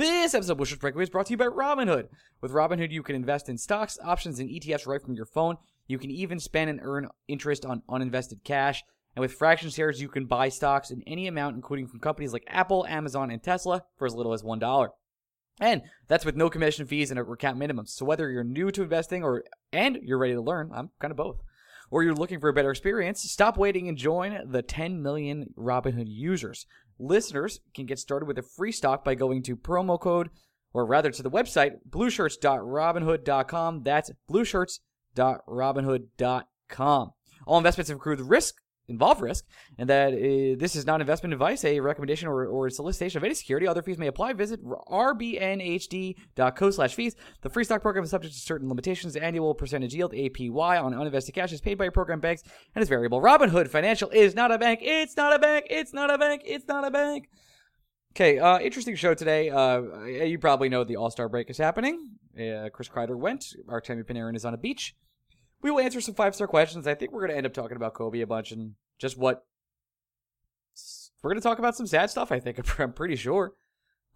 This episode of Blue Shirts Breakaway is brought to you by Robinhood. With Robinhood, you can invest in stocks, options, and ETFs right from your phone. You can even spend and earn interest on uninvested cash. And with fraction shares, you can buy stocks in any amount, including from companies like Apple, Amazon, and Tesla, for as little as $1. And that's with no commission fees and a recap minimum. So whether you're new to investing or and you're ready to learn, I'm kind of both. Or you're looking for a better experience, stop waiting and join the 10 million Robinhood users. Listeners can get started with a free stock by going to promo code, or rather to the website, blueshirts.robinhood.com. That's blueshirts.robinhood.com. All investments include risk, involve risk, and that uh, this is not investment advice, a recommendation, or, or solicitation of any security. Other fees may apply. Visit rbnhd.co slash fees. The free stock program is subject to certain limitations. Annual percentage yield, APY, on uninvested cash is paid by program banks and is variable. Robinhood Financial is not a bank. It's not a bank. It's not a bank. It's not a bank. Okay, uh, interesting show today. Uh, you probably know the All Star break is happening. Chris Kreider went. Artemi Panarin is on a beach we will answer some five star questions. I think we're going to end up talking about Kobe a bunch and just what we're going to talk about some sad stuff. I think I'm pretty sure.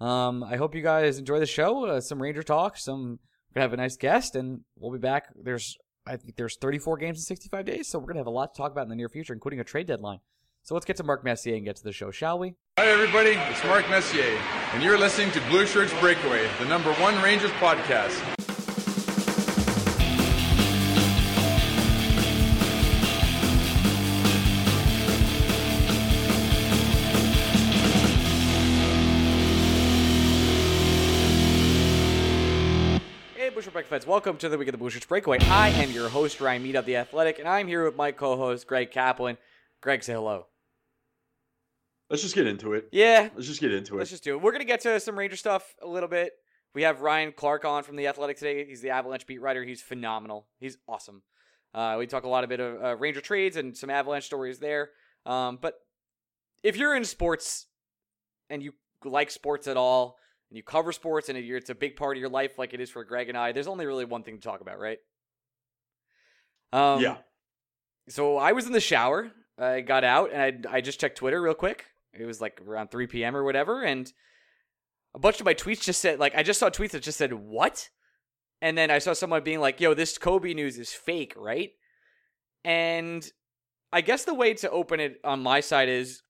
Um, I hope you guys enjoy the show. Uh, some Ranger talk. Some we're gonna have a nice guest, and we'll be back. There's I think there's 34 games in 65 days, so we're gonna have a lot to talk about in the near future, including a trade deadline. So let's get to Mark Messier and get to the show, shall we? Hi everybody, it's Mark Messier, and you're listening to Blue Shirts Breakaway, the number one Rangers podcast. Break fans, welcome to the week of the Shirts Breakaway. I am your host, Ryan Mead of The Athletic, and I'm here with my co host, Greg Kaplan. Greg, say hello. Let's just get into it. Yeah. Let's just get into it. Let's just do it. We're going to get to some Ranger stuff a little bit. We have Ryan Clarke on from The Athletic today. He's the Avalanche beat writer. He's phenomenal. He's awesome. Uh, we talk a lot a bit of uh, Ranger trades and some Avalanche stories there. Um, but if you're in sports and you like sports at all, and you cover sports and it's a big part of your life like it is for Greg and I, there's only really one thing to talk about, right? Um, yeah. So I was in the shower. I got out and I, I just checked Twitter real quick. It was like around 3 p.m. or whatever. And a bunch of my tweets just said, like, I just saw tweets that just said, what? And then I saw someone being like, yo, this Kobe news is fake, right? And I guess the way to open it on my side is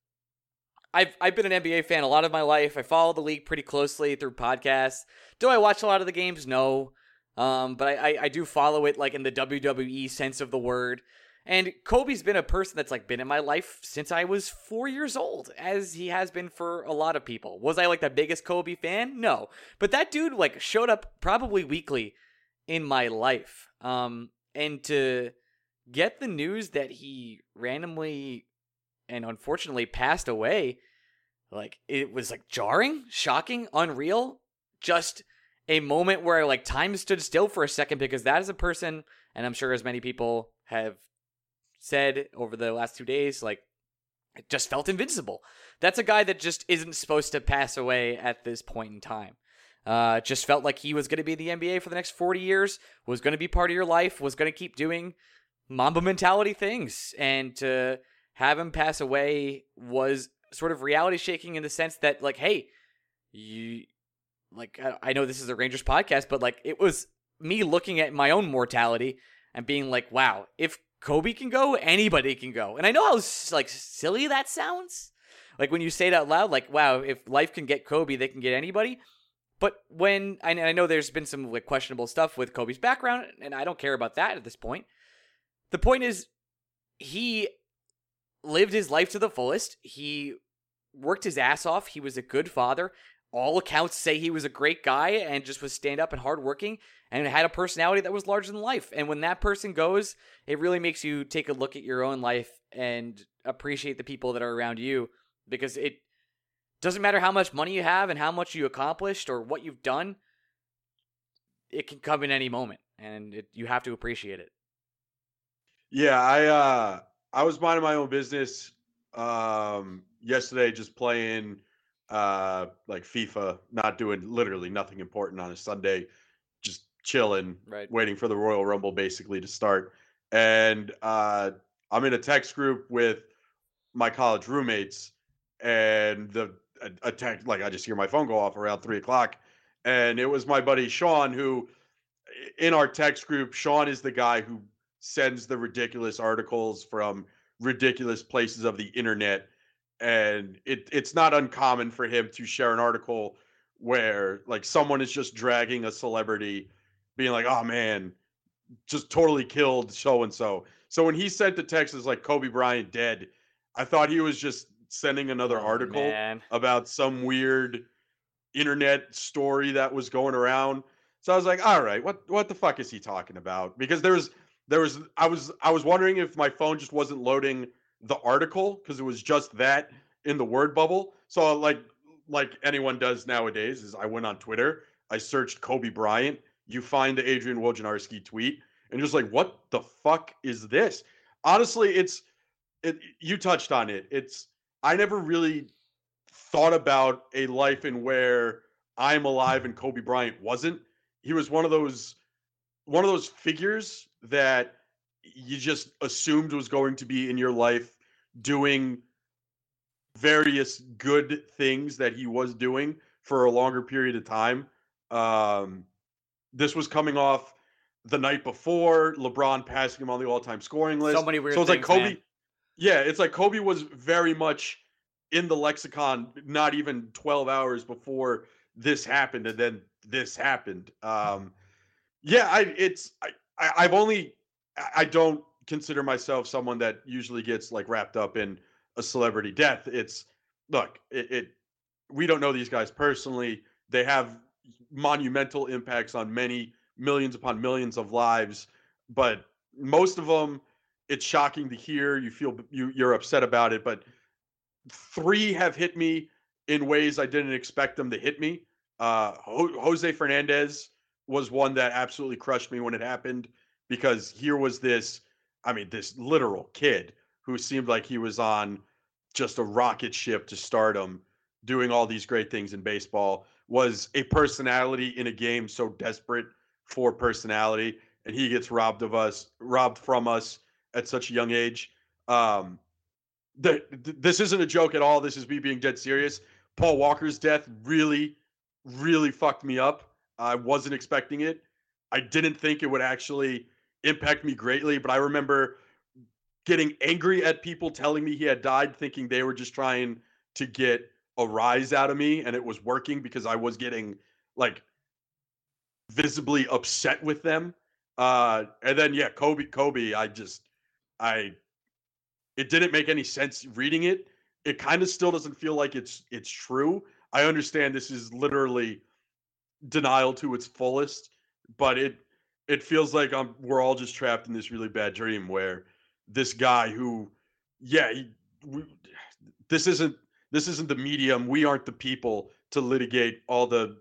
I've I've been an NBA fan a lot of my life. I follow the league pretty closely through podcasts. Do I watch a lot of the games? No. Um, but I, I, I do follow it like in the WWE sense of the word. And Kobe's been a person that's like been in my life since I was four years old, as he has been for a lot of people. Was I like the biggest Kobe fan? No. But that dude like showed up probably weekly in my life. Um, and to get the news that he randomly and unfortunately passed away, like it was like jarring, shocking, unreal, just a moment where like time stood still for a second because that is a person, and I'm sure as many people have said over the last two days, like it just felt invincible. That's a guy that just isn't supposed to pass away at this point in time. Uh, just felt like he was going to be the NBA for the next 40 years, was going to be part of your life, was going to keep doing Mamba mentality things, and to have him pass away was sort of reality shaking in the sense that like hey you like I, know this is a rangers podcast but like it was me looking at my own mortality and being like wow if kobe can go anybody can go. And i know how like silly that sounds. Like when you say it out loud like wow if life can get kobe they can get anybody. But when I, I know there's been some like questionable stuff with Kobe's background, and I don't care about that at this point. The point is, he lived his life to the fullest. He worked his ass off. He was a good father. All accounts say he was a great guy and just was stand up and hardworking and had a personality that was larger than life. And when that person goes, it really makes you take a look at your own life and appreciate the people that are around you because it doesn't matter how much money you have and how much you accomplished or what you've done, it can come in any moment and it, you have to appreciate it. Yeah, I uh I was minding my own business um yesterday just playing uh like FIFA, not doing literally nothing important on a Sunday, just chilling, right. waiting for the Royal Rumble basically to start. And uh I'm in a text group with my college roommates and the a, a text like I just hear my phone go off around three o'clock. And it was my buddy Sean who in our text group, Sean is the guy who sends the ridiculous articles from ridiculous places of the internet and it it's not uncommon for him to share an article where like someone is just dragging a celebrity being like oh man just totally killed so and so so when he sent the text as like kobe bryant dead i thought he was just sending another oh, article man. about some weird internet story that was going around. So i was like all right what what the fuck is he talking about? Because there's there was I was I was wondering if my phone just wasn't loading the article because it was just that in the word bubble. So uh, like like anyone does nowadays is I went on Twitter, I searched Kobe Bryant, you find the Adrian Wojnarowski tweet, and just like what the fuck is this? Honestly, it's it you touched on it. It's I never really thought about a life in where I'm alive and Kobe Bryant wasn't. He was one of those one of those figures that you just assumed was going to be in your life doing various good things that he was doing for a longer period of time. Um, this was coming off the night before LeBron passing him on the all-time scoring list. So many weird. So it's things, like Kobe. Man. Yeah, it's like Kobe was very much in the lexicon, not even 12 hours before this happened, and then this happened. Um, yeah, I it's I, I have only I don't consider myself someone that usually gets like wrapped up in a celebrity death. It's look, it, it we don't know these guys personally. They have monumental impacts on many millions upon millions of lives, but most of them it's shocking to hear. You feel you you're upset about it, but three have hit me in ways I didn't expect them to hit me. Uh, Jose Fernandez was one that absolutely crushed me when it happened because here was this, I mean, this literal kid who seemed like he was on just a rocket ship to stardom, doing all these great things in baseball, was a personality in a game so desperate for personality, and he gets robbed of us, robbed from us at such a young age. Um, the, this isn't a joke at all. This is me being dead serious. Paul Walker's death really, really fucked me up. I wasn't expecting it. I didn't think it would actually impact me greatly, but I remember getting angry at people telling me he had died, thinking they were just trying to get a rise out of me, and it was working because I was getting like visibly upset with them. Uh, and then yeah, Kobe, Kobe, I just, I, it didn't make any sense reading it. It kind of still doesn't feel like it's it's true. I understand this is literally denial to its fullest, but it it feels like I'm we're all just trapped in this really bad dream where this guy who yeah, he, we, this isn't this isn't the medium. We aren't the people to litigate all the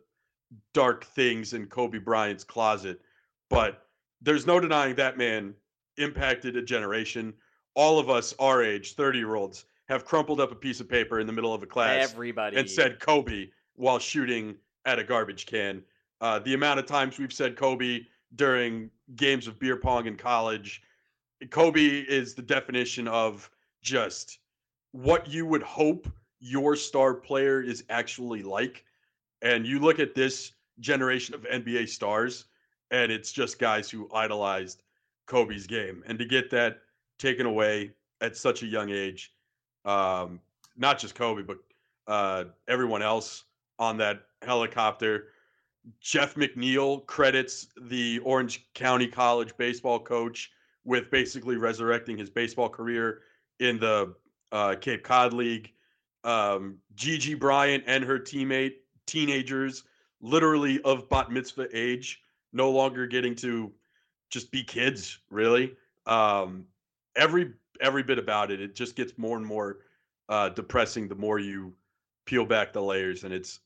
dark things in Kobe Bryant's closet, but there's no denying that man impacted a generation. All of us our age, 30-year-olds, have crumpled up a piece of paper in the middle of a class Everybody. and said Kobe while shooting at a garbage can. Uh, the amount of times we've said Kobe during games of beer pong in college, Kobe is the definition of just what you would hope your star player is actually like. And you look at this generation of NBA stars, and it's just guys who idolized Kobe's game. And to get that taken away at such a young age, um, not just Kobe, but uh, everyone else on that helicopter Jeff McNeil credits the Orange County College baseball coach with basically resurrecting his baseball career in the uh, Cape Cod League. Um, Gigi Bryant and her teammate, teenagers, literally of bat mitzvah age, no longer getting to just be kids, really. Um, every every bit about it, it just gets more and more uh, depressing the more you peel back the layers, and it's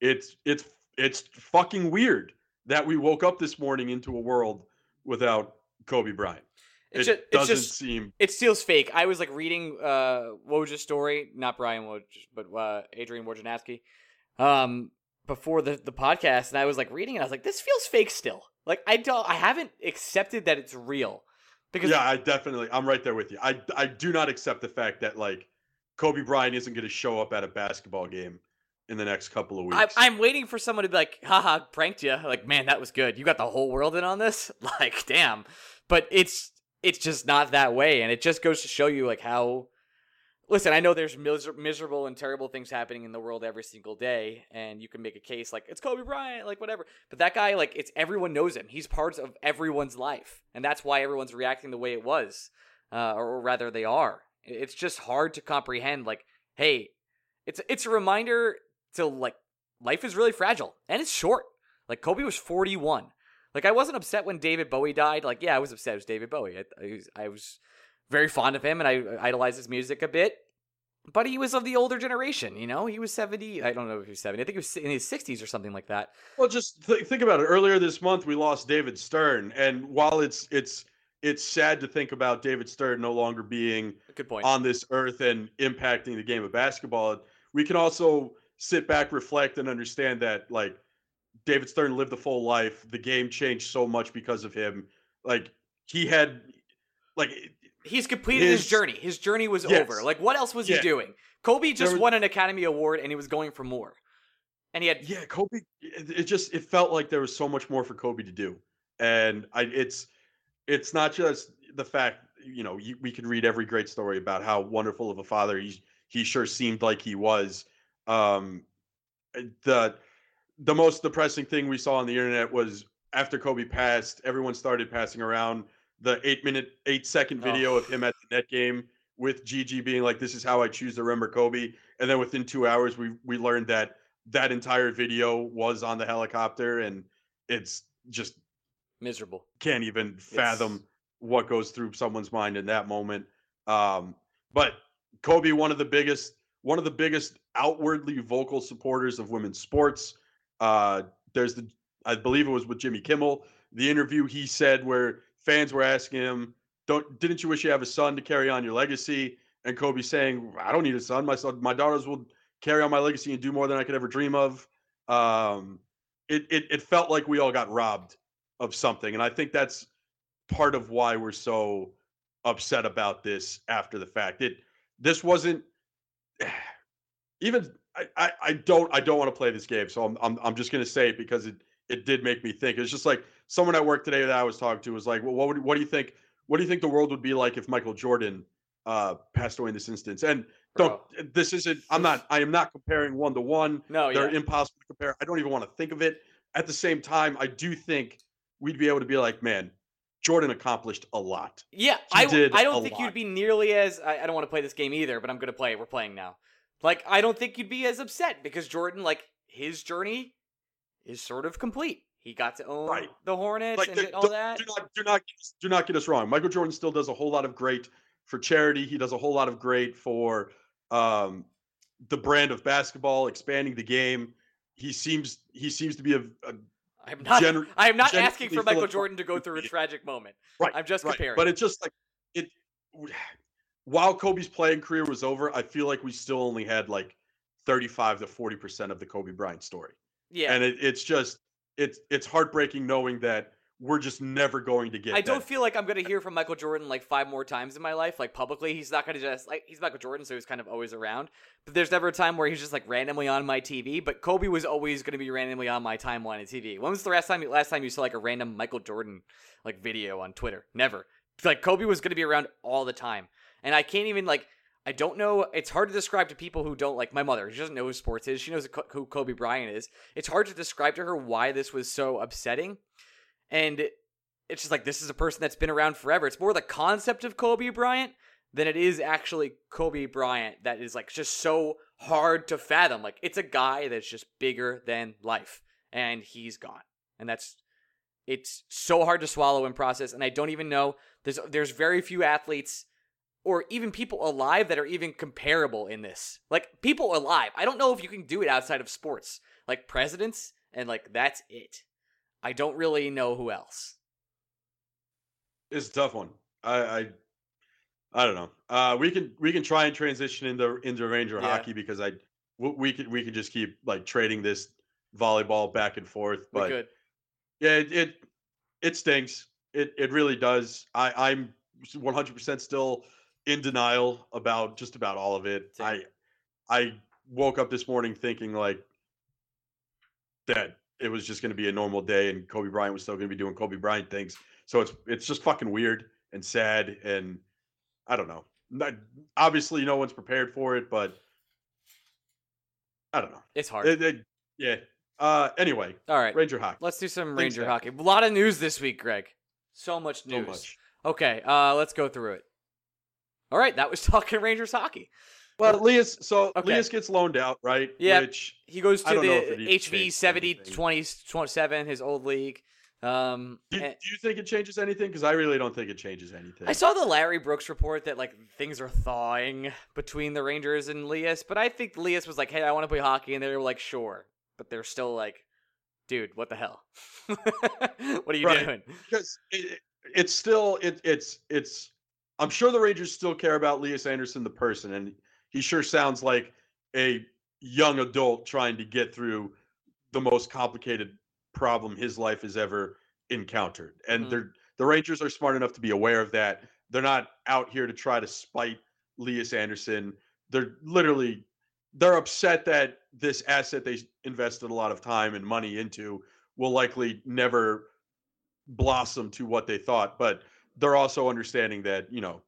it's it's it's fucking weird that we woke up this morning into a world without Kobe Bryant. It, It ju- it doesn't just seem it feels fake. I was like reading uh Woj's story, not Brian Woj, but uh, Adrian Wojnarowski, um, before the the podcast, and I was like reading it. I was like, this feels fake still. Like I don't, I haven't accepted that it's real because yeah, I definitely I'm right there with you. I I do not accept the fact that like Kobe Bryant isn't going to show up at a basketball game in the next couple of I, weeks. I'm waiting for someone to be like, haha, pranked you. Like, man, that was good. You got the whole world in on this. Like, damn. But it's it's just not that way, and it just goes to show you like how. Listen, I know there's miser- miserable and terrible things happening in the world every single day, and you can make a case like it's Kobe Bryant, like whatever. But that guy, like, it's everyone knows him. He's part of everyone's life, and that's why everyone's reacting the way it was, uh, or rather, they are. It's just hard to comprehend. Like, hey, it's it's a reminder to like life is really fragile and it's short. Like Kobe was 41. Like I wasn't upset when David Bowie died. Like yeah, I was upset. It was David Bowie. I, I, was, I was very fond of him and I idolized his music a bit. But he was of the older generation, you know. He was 70. I don't know if he was 70. I think he was in his 60s or something like that. Well, just th- think about it. Earlier this month, we lost David Stern, and while it's it's it's sad to think about David Stern no longer being Good point. on this earth and impacting the game of basketball, we can also sit back, reflect, and understand that like David Stern lived a full life. The game changed so much because of him. Like he had, like He's completed his, his- journey. His journey was Yes. over. Like what else was he doing? Kobe just was- won an Academy Award and he was going for more. And he had yeah, Kobe. It, it just it felt like there was so much more for Kobe to do, and I it's it's not just the fact you know you, we could read every great story about how wonderful of a father he he sure seemed like he was. Um, the the most depressing thing we saw on the internet was after Kobe passed, everyone started passing around the eight minute, eight second video Oh. of him at the net game with Gigi being like, "This is how I choose to remember Kobe." And then within two hours, we we learned that that entire video was on the helicopter, and it's just miserable. can't even fathom what goes through someone's mind in that moment. Um, but Kobe, one of the biggest, one of the biggest outwardly vocal supporters of women's sports. Uh, there's the, I believe it was with Jimmy Kimmel, the interview he said where fans were asking him, "Don't, didn't you wish you have a son to carry on your legacy?" And Kobe saying, "I don't need a son. My son, my daughters will carry on my legacy and do more than I could ever dream of." Um, it, it, it felt like we all got robbed of something. And I think that's part of why we're so upset about this after the fact. It this wasn't even I, I, I don't I don't want to play this game, so I'm I'm I'm just gonna say it because it it did make me think. It's just like someone at work today that I was talking to was like, well, what would what do you think what do you think the world would be like if Michael Jordan uh passed away in this instance? And don't this isn't I'm not I am not comparing one to one. No, They're yeah. impossible to compare. I don't even want to think of it. At the same time, I do think we'd be able to be like, man, Jordan accomplished a lot. Yeah, I, did I don't think lot. you'd be nearly as. I, I don't want to play this game either, but I'm going to play it. We're playing now. Like, I don't think you'd be as upset because Jordan, like, his journey is sort of complete. He got to own Right. the Hornets Like, and all that. Do not, do not, do not get us wrong. Michael Jordan still does a whole lot of great for charity. He does a whole lot of great for um, the brand of basketball, expanding the game. He seems he seems to be a, a I'm not. gener- I am not asking for Michael Jordan to go through a tragic moment. right. I'm just right. comparing. But it's just like it. While Kobe's playing career was over, I feel like we still only had like thirty-five to forty percent of the Kobe Bryant story. yeah, and it, it's just it's it's heartbreaking knowing that we're just never going to get. I don't feel like I'm gonna hear from Michael Jordan like five more times in my life, like publicly. He's not gonna just like he's Michael Jordan, so he's kind of always around. But there's never a time where he's just like randomly on my TV. But Kobe was always gonna be randomly on my timeline of TV. When was the last time last time you saw like a random Michael Jordan like video on Twitter? Never. Like Kobe was gonna be around all the time, and I can't even like I don't know. It's hard to describe to people who don't like my mother. She doesn't know who sports is. She knows who Kobe Bryant is. It's hard to describe to her why this was so upsetting. And it's just like this is a person that's been around forever. It's more the concept of Kobe Bryant than it is actually Kobe Bryant that is like just so hard to fathom. Like it's a guy that's just bigger than life and he's gone. And that's it's so hard to swallow and process and I don't even know there's there's very few athletes or even people alive that are even comparable in this. Like people alive. I don't know if you can do it outside of sports. Like presidents and like that's it. I don't really know who else. It's a tough one. I I, I don't know. Uh, we can we can try and transition into into Ranger Yeah. hockey because I we could we could just keep like trading this volleyball back and forth. But yeah, it, it it stinks. It it really does. I I'm 100% still in denial about just about all of it. Same. I I woke up this morning thinking like that it was just going to be a normal day and Kobe Bryant was still going to be doing Kobe Bryant things. So it's it's just fucking weird and sad and I don't know. Not, obviously no one's prepared for it, but I don't know. It's hard. It- it- yeah. Uh anyway, All right. Ranger hockey. Let's do some Ranger hockey. A lot of news this week, Greg. So much So news. much. Okay, uh, let's go through it. All right, that was talking Rangers hockey. Well, Lias, so Okay. Lias gets loaned out, right? Yeah. Which He goes to don't know if the HV changed 70 20, 27, his old league. Um, do, and- do you think it changes anything? Because I really don't think it changes anything. I saw the Larry Brooks report that like things are thawing between the Rangers and Lias, but I think Lias was like, "Hey, I want to play hockey," and they were like, "Sure," but they're still like, "Dude, what the hell? what are you Right. doing?" because it, it- it's still it, it's it's. I'm sure the Rangers still care about Lias Andersson the person, and he sure sounds like a young adult trying to get through the most complicated problem his life has ever encountered. And Mhm. they're the Rangers are smart enough to be aware of that. They're not out here to try to spite Lias Andersson. They're literally they're upset that this asset they invested a lot of time and money into will likely never blossom to what they thought. But they're also understanding that you know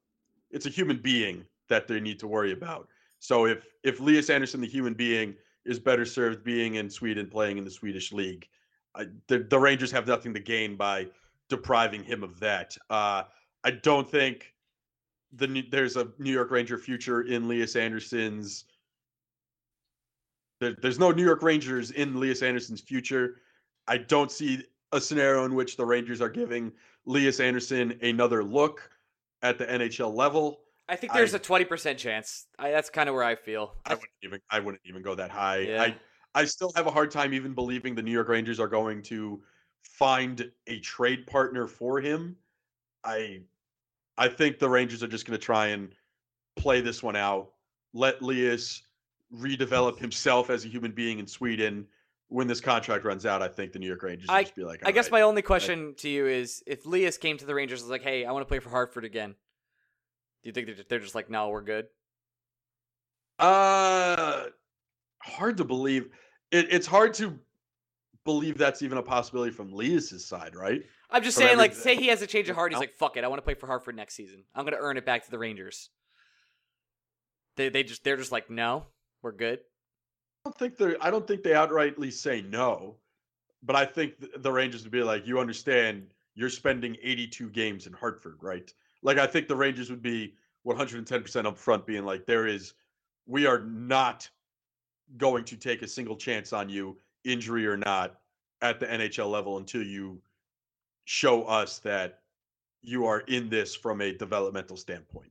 it's a human being that they need to worry about. So if if Lias Andersson, the human being, is better served being in Sweden playing in the Swedish league, I, the the Rangers have nothing to gain by depriving him of that. Uh, I don't think the there's a New York Ranger future in Lias Andersson's. There, there's no New York Rangers in Lias Andersson's future. I don't see a scenario in which the Rangers are giving Lias Andersson another look at the NHL level. I think there's I- a twenty percent chance. I, that's kind of where I feel. I wouldn't even I wouldn't even go that high. Yeah. I I still have a hard time even believing the New York Rangers are going to find a trade partner for him. I I think the Rangers are just going to try and play this one out. Let Lias redevelop himself as a human being in Sweden. When this contract runs out, I think the New York Rangers will I- just be like, I guess "All my only question to you is: if Lias came to the Rangers was like, "Hey, I want to play for Hartford again," do you think they're- they're just like, "No, we're good"? right." uh hard to believe. It, it's hard to believe that's even a possibility from Lias's side, right? I'm just From saying, like, say he has a change of heart. He's like, "Fuck it, I want to play for Hartford next season. I'm gonna earn it back to the Rangers." They they just they're just like, "No, we're good." I don't think they're. I don't think they outrightly say no, but I think th- the Rangers would be like, you understand, you're spending 82 games in Hartford, right? Like I think the Rangers would be 110% up front, being like, there is, we are not going to take a single chance on you, injury or not, at the NHL level until you show us that you are in this from a developmental standpoint,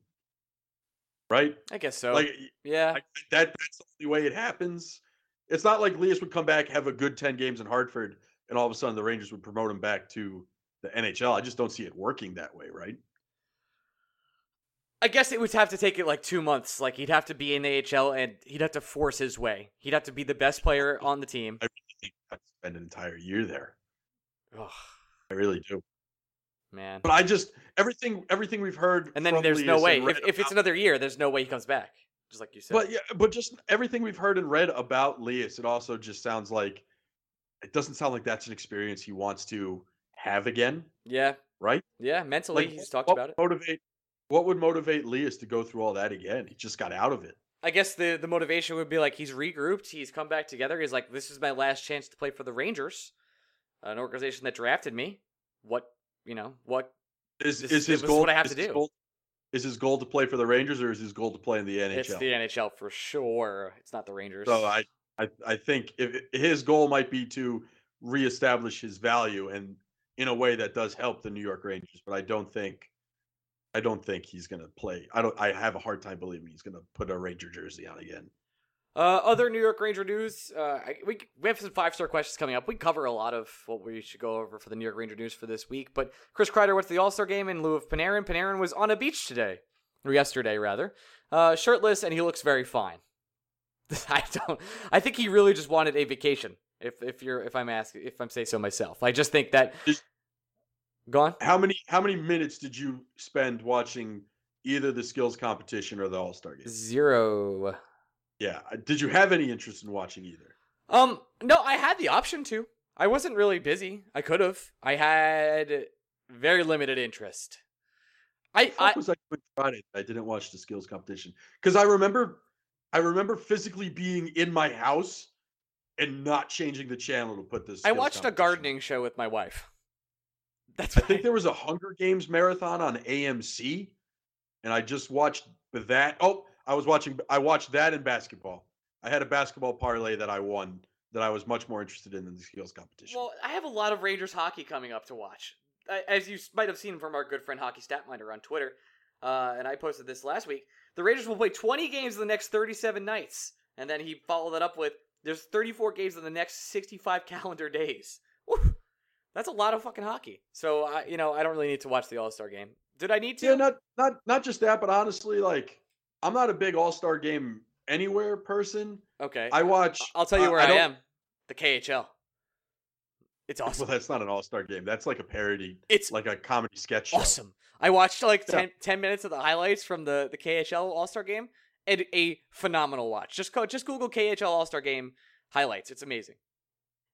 right? I guess so. Like yeah, that that's the only way it happens. It's not like Lias would come back, have a good 10 games in Hartford, and all of a sudden the Rangers would promote him back to the NHL. I just don't see it working that way, right? I guess it would have to take it like two months. Like he'd have to be in the AHL and he'd have to force his way. He'd have to be the best player on the team. I really think I'd spend an entire year there. Ugh, I really do. man. But I just everything everything we've heard And then there's no way. If, if it's another year, there's no way he comes back. Just like you said. But yeah, but just everything we've heard and read about Lias, it also just sounds like it doesn't sound like that's an experience he wants to have again, yeah, right? yeah. Mentally, Like, he's talked about it. Motivate What would motivate Lias to go through all that again? He just got out of it. I guess the the motivation would be like he's regrouped, he's come back together. He's like, this is my last chance to play for the Rangers, an organization that drafted me. What you know? What Is This- is his is goal? what I have to do. Goal, is his goal to play for the Rangers or is his goal to play in the NHL? it's the NHL for sure. It's not the Rangers. So I, I, I think if his goal might be to reestablish his value and in a way that does help the New York Rangers, but I don't think, I don't think he's gonna play. I don't. I have a hard time believing he's gonna put a Ranger jersey on again. Uh, other New York Ranger news. Uh, I, we we have some five star questions coming up. We cover a lot of what we should go over for the New York Ranger news for this week. But Chris Kreider went to the All Star game in lieu of Panarin. Panarin was on a beach today, or yesterday rather, uh, shirtless, and he looks very fine. I don't. I think he really just wanted a vacation. If if you're if I'm asking if I'm saying so myself, I just think that. Go on. How many how many minutes did you spend watching either the skills competition or the All Star game? Zero. Yeah. uh, Did you have any interest in watching either? Um, no, I had the option to. I wasn't really busy. I could have. I had very limited interest. I, I was like Friday? I didn't watch the skills competition because I remember, I remember physically being in my house and not changing the channel to put this. I watched a gardening show with my wife. That's I think there was a Hunger Games marathon on AMC, and I just watched that. Oh, I was watching. I watched that in basketball. I had a basketball parlay that I won that I was much more interested in than the skills competition. Well, I have a lot of Rangers hockey coming up to watch. As you might have seen from our good friend Hockey Statminder on Twitter, uh, and I posted this last week. The Rangers will play 20 games in the next 37 nights, and then he followed that up with there's 34 games in the next 65 calendar days. That's a lot of fucking hockey. So, I you know, I don't really need to watch the All Star game. Did I need to? yeah, not not not just that, but honestly, like I'm not a big All Star game anywhere person. okay. I watch. I'll tell you uh, where I, don't- am. The KHL. It's awesome. Well, that's not an All Star game. That's like a parody. It's like a comedy sketch show. awesome. I watched like Yeah. 10, 10 minutes of the highlights from the, the KHL All Star game and a phenomenal watch. Just go, just Google KHL All Star game highlights. It's amazing.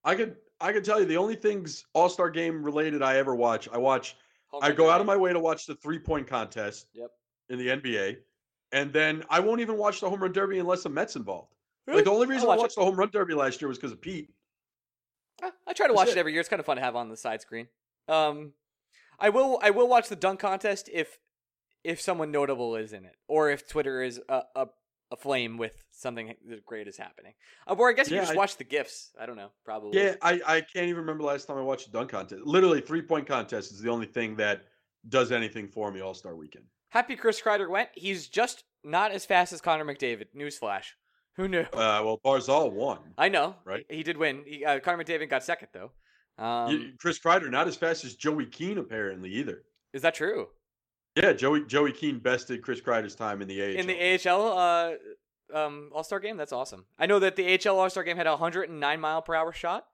I could I could tell you the only things All Star game related I ever watch. I watch. I go out of my way to watch the three point contest. Yep. In the NBA, and then I won't even watch the home run derby unless the Mets involved. Really? Like the only I'll reason I watch watched the home run derby last year was because of Pete. I try to That's watch it. it every year. It's kind of fun to have on the side screen. Um, I will I will watch the dunk contest if if someone notable is in it, or if Twitter is a a, a flame with something great is happening. Uh, or I guess you Yeah, just I- watch the gifs. I don't know. Probably. Yeah, I, I can't even remember last time I watched a dunk contest. Literally, three point contest is the only thing that does anything for me All Star weekend. Happy Chris Kreider went. He's just not as fast as Connor McDavid. Newsflash. Who knew? Uh, well, Barzal won. I know. right. He, he did win. He, uh, Connor McDavid got second though. Um, You- Chris Kreider not as fast as Joey Keane apparently either. is that true? Yeah, Joey Joey Keane bested Chris Kreider's time in the AHL. In the AHL uh, um, All Star game, that's awesome. I know that the AHL All Star game had a 109 mile per hour shot.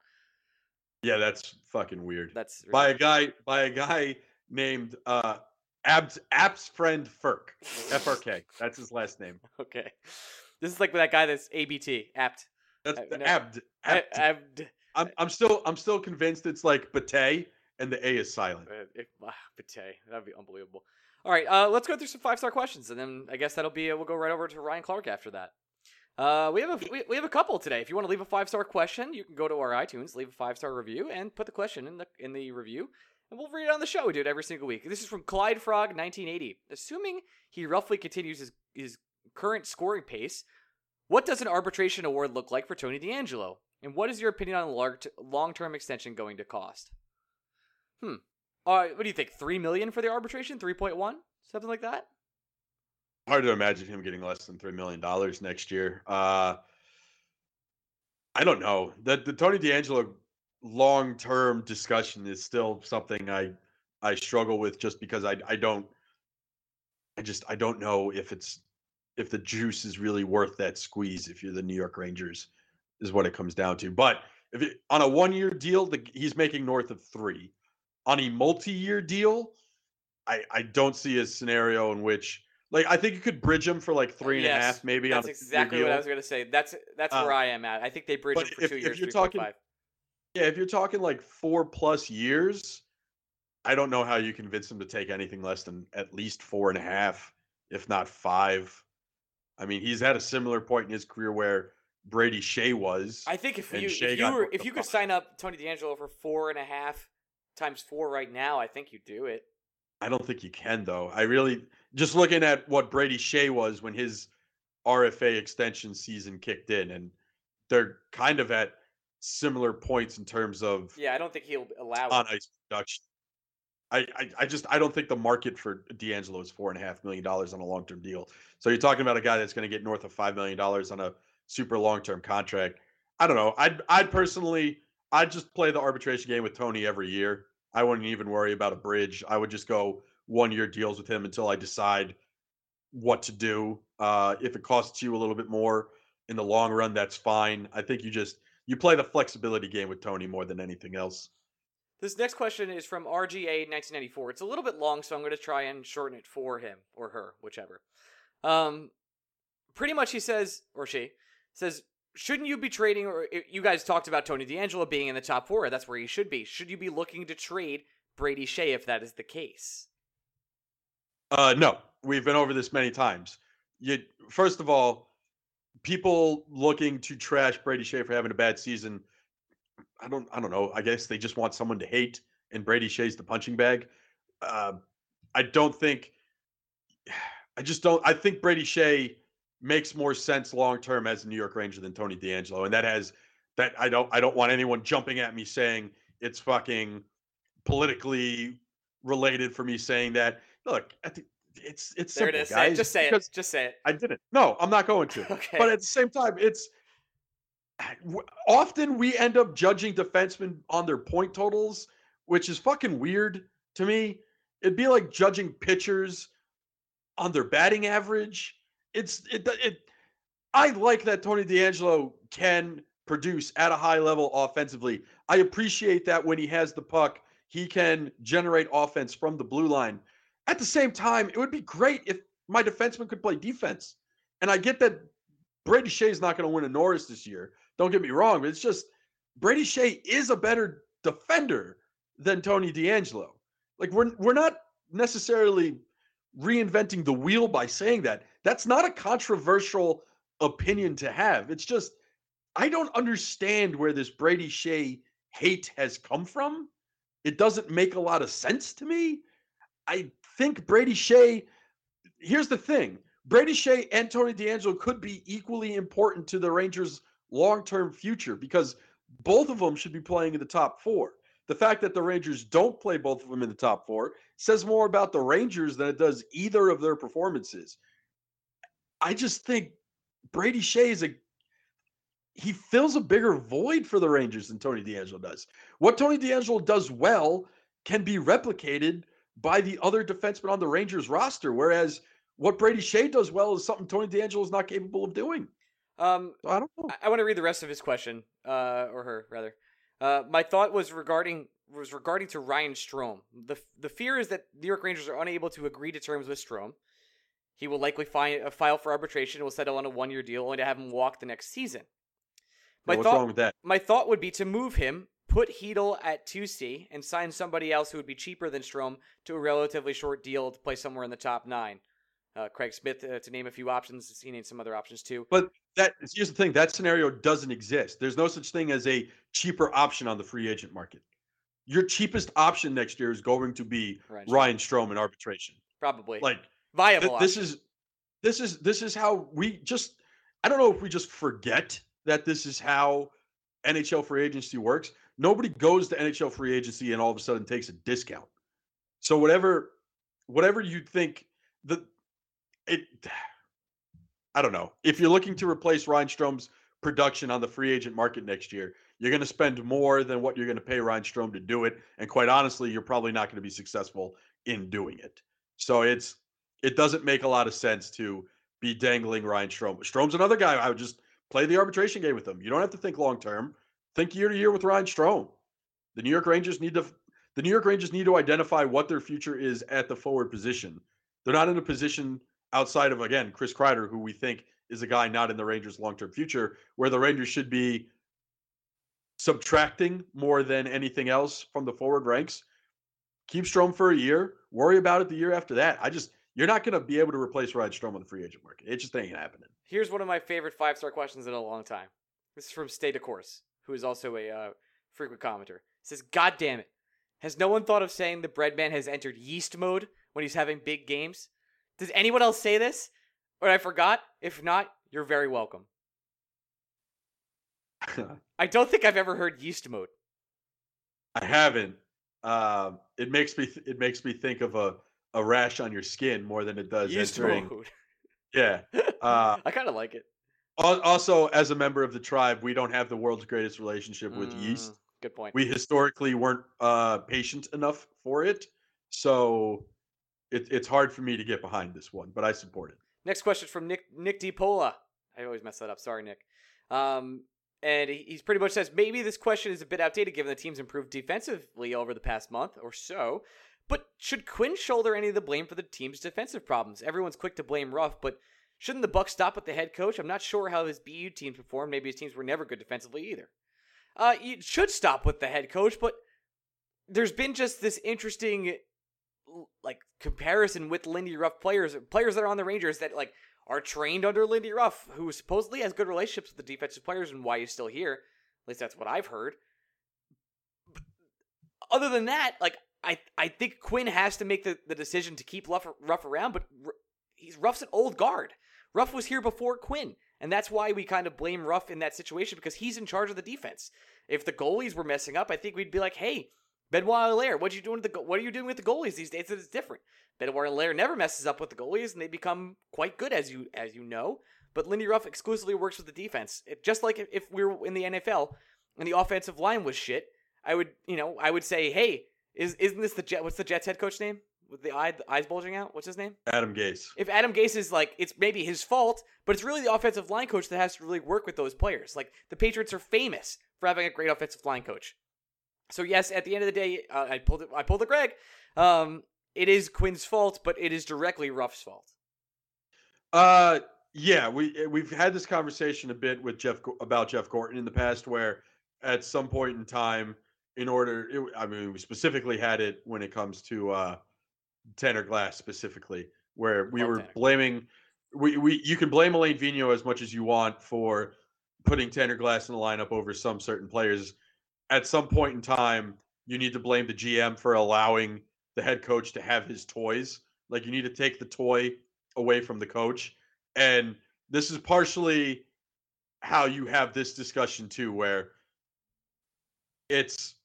yeah, that's fucking weird. That's by a guy by a guy named uh Abs Apps friend Ferk. FRK. That's his last name. okay. This is like that guy that's ABT apt. That's Uh, no. Abd. Abd. Abd. I'm I'm still I'm still convinced it's like Bate and the A is silent. Uh, if, ah, Bate. That'd be unbelievable. All right, uh, let's go through some five star questions, and then I guess that'll be we'll go right over to Ryan Clarke after that. Uh, we have a we, we have a couple today. If you want to leave a five star question, you can go to our iTunes, leave a five star review, and put the question in the in the review, and we'll read it on the show. We do it every single week. This is from Clyde Frog, 1980. Assuming he roughly continues his his current scoring pace, what does an arbitration award look like for Tony DeAngelo? And what is your opinion on long term extension going to cost? Hmm. Uh, what do you think? Three million for the arbitration? Three point one? Something like that? Hard to imagine him getting less than three million dollars next year. Uh I don't know. The the Tony DeAngelo long term discussion is still something I I struggle with just because I I don't I just I don't know if it's if the juice is really worth that squeeze if you're the New York Rangers is what it comes down to. But if it, on a one year deal, the, he's making north of three. On a multi year deal, I I don't see a scenario in which like I think you could bridge him for like three and a half, Yes, maybe. That's exactly what I was gonna say. That's that's Uh, where I am at. I think they bridge him for if- two if years, you're talking- five. Yeah, if you're talking like four plus years, I don't know how you convince him to take anything less than at least four and a half, if not five. I mean, he's at a similar point in his career where Brady Skjei was. I think if you if you were if you could sign up Tony DeAngelo for four and a half times four right now, I think you do it. I don't think you can though. I really just looking at what Brady Skjei was when his RFA extension season kicked in, and they're kind of at similar points in terms of Yeah, I don't think he'll allow on ice production. I, I I just I don't think the market for DeAngelo is four and a half million dollars on a long term deal. So you're talking about a guy that's going to get north of five million dollars on a super long term contract. I don't know. I'd I'd personally I'd just play the arbitration game with Tony every year. I wouldn't even worry about a bridge. I would just go one year deals with him until I decide what to do. Uh, if it costs you a little bit more in the long run, that's fine. I think you just you play the flexibility game with Tony more than anything else. This next question is from RGA 1994. It's a little bit long, so I'm going to try and shorten it for him or her, whichever. Um, pretty much he says, or she says, shouldn't you be trading? Or you guys talked about Tony DeAngelo being in the top four. That's where he should be. Should you be looking to trade Brady Skjei if that is the case? Uh, no, we've been over this many times. You first of all, people looking to trash Brady Skjei for having a bad season. I don't, I don't know. I guess they just want someone to hate, and Brady Skjei's the punching bag. Uh, I don't think. I just don't. I think Brady Skjei makes more sense long term as a New York Ranger than Tony DeAngelo, and that has that. I don't. I don't want anyone jumping at me saying it's fucking politically related for me saying that. Look, I think it's it's There simple, it is. Say guys. it. Just say it. Just say it. I didn't. No, I'm not going to. Okay. But at the same time, it's often we end up judging defensemen on their point totals, which is fucking weird to me. It'd be like judging pitchers on their batting average. It's it it. I like that Tony DeAngelo can produce at a high level offensively. I appreciate that when he has the puck, he can generate offense from the blue line. At the same time, it would be great if my defenseman could play defense. And I get that Brady Skjei is not going to win a Norris this year. Don't get me wrong, but it's just Brady Skjei is a better defender than Tony DeAngelo. Like we're we're not necessarily reinventing the wheel by saying that. That's not a controversial opinion to have. It's just I don't understand where this Brady Skjei hate has come from. It doesn't make a lot of sense to me. I think Brady Skjei, here's the thing Brady Skjei and Tony DeAngelo could be equally important to the Rangers' long term future because both of them should be playing in the top four. The fact that the Rangers don't play both of them in the top four says more about the Rangers than it does either of their performances. I just think Brady Skjei is a he fills a bigger void for the Rangers than Tony DeAngelo does. What Tony DeAngelo does well can be replicated by the other defensemen on the Rangers roster, whereas what Brady Skjei does well is something Tony DeAngelo is not capable of doing. Um, So I don't know. I, I want to read the rest of his question, uh, or her rather. Uh, my thought was regarding was regarding to Ryan Strome. the The fear is that New York Rangers are unable to agree to terms with Strome. He will likely fi- uh, file for arbitration and will settle on a one year deal, only to have him walk the next season. My what's thought, wrong with that? my thought would be to move him, put Chytil at 2C, and sign somebody else who would be cheaper than Strome to a relatively short deal to play somewhere in the top nine. Uh, Craig Smith, uh, to name a few options. He named some other options too. But that here's the thing: that scenario doesn't exist. There's no such thing as a cheaper option on the free agent market. Your cheapest option next year is going to be Ryan Ryan Strome in arbitration. Probably. Like Viable th- this option. is this is this is how we just I don't know if we just forget that this is how NHL free agency works. Nobody goes to NHL free agency and all of a sudden takes a discount. So whatever whatever you think the it I don't know. If you're looking to replace Ryan Strome's production on the free agent market next year, you're going to spend more than what you're going to pay Ryan Strome to do it. And quite honestly, you're probably not going to be successful in doing it. So it's it doesn't make a lot of sense to be dangling Ryan Strome. Strome's another guy. I would just play the arbitration game with him. You don't have to think long term. Think year to year with Ryan Strome. The New York Rangers need to the New York Rangers need to identify what their future is at the forward position. They're not in a position outside of again Chris Kreider, who we think is a guy not in the Rangers' long-term future, where the Rangers should be subtracting more than anything else from the forward ranks. keep Strome for a year. Worry about it the year after that. I just you're not going to be able to replace Ryan Strome on the free agent market. It just ain't happening. Here's one of my favorite five star questions in a long time. This is from State of Course, who is also a uh, frequent commenter. It says, "God damn it, has no one thought of saying the Breadman has entered yeast mode when he's having big games? Does anyone else say this? Or I forgot? If not, you're very welcome." I don't think I've ever heard yeast mode. I haven't. Um, it makes me th- it makes me think of a, a rash on your skin more than it does Yeast entering. mode. Yeah. Uh, I kind of like it. Also, as a member of the tribe, we don't have the world's greatest relationship with yeast. Mm, Good point. We historically weren't uh, patient enough for it, so it, it's hard for me to get behind this one. But I support it. Next question from Nick Nick DiPola. I always mess that up. Sorry, Nick. Um, and he, he's pretty much says maybe this question is a bit outdated given the team's improved defensively over the past month or so. But should Quinn shoulder any of the blame for the team's defensive problems? Everyone's quick to blame Ruff, but shouldn't the buck stop with the head coach? I'm not sure how his BU teams performed. Maybe his teams were never good defensively either. Uh, you should stop with the head coach, but there's been just this interesting like comparison with Lindy Ruff players, players that are on the Rangers that like are trained under Lindy Ruff, who supposedly has good relationships with the defensive players and why he's still here. At least that's what I've heard. But other than that, like I, I think Quinn has to make the, the decision to keep Ruff, Ruff around, but he's Ruff's an old guard. Ruff was here before Quinn, and that's why we kind of blame Ruff in that situation because he's in charge of the defense. If the goalies were messing up, I think we'd be like, "Hey, Benoit Allaire, what you doing the what are you doing with the goalies these days? It's different. Benoit Allaire never messes up with the goalies, and they become quite good as you as you know. But Lindy Ruff exclusively works with the defense. It, just like if, if we were in the NFL and the offensive line was shit, I would you know I would say, hey, is isn't this the Jet? What's the Jets head coach name with the eye the eyes bulging out? What's his name? Adam Gase. if Adam Gase is like, it's maybe his fault, but it's really the offensive line coach that has to really work with those players. Like the Patriots are famous for having a great offensive line coach. So yes, at the end of the day, uh, I pulled it. I pulled the Greg. Um, it is Quinn's fault, but it is directly Ruff's fault. Uh, yeah, we we've had this conversation a bit with Jeff about Jeff Gorton in the past, where at some point in time, in order, it, I mean, we specifically had it when it comes to uh, Tanner Glass specifically, where we Love were Tanner. blaming. We, we you can blame Alain Vigneault as much as you want for putting Tanner Glass in the lineup over some certain players. At some point in time, you need to blame the GM for allowing the head coach to have his toys. Like you need to take the toy away from the coach. And this is partially how you have this discussion too, where it's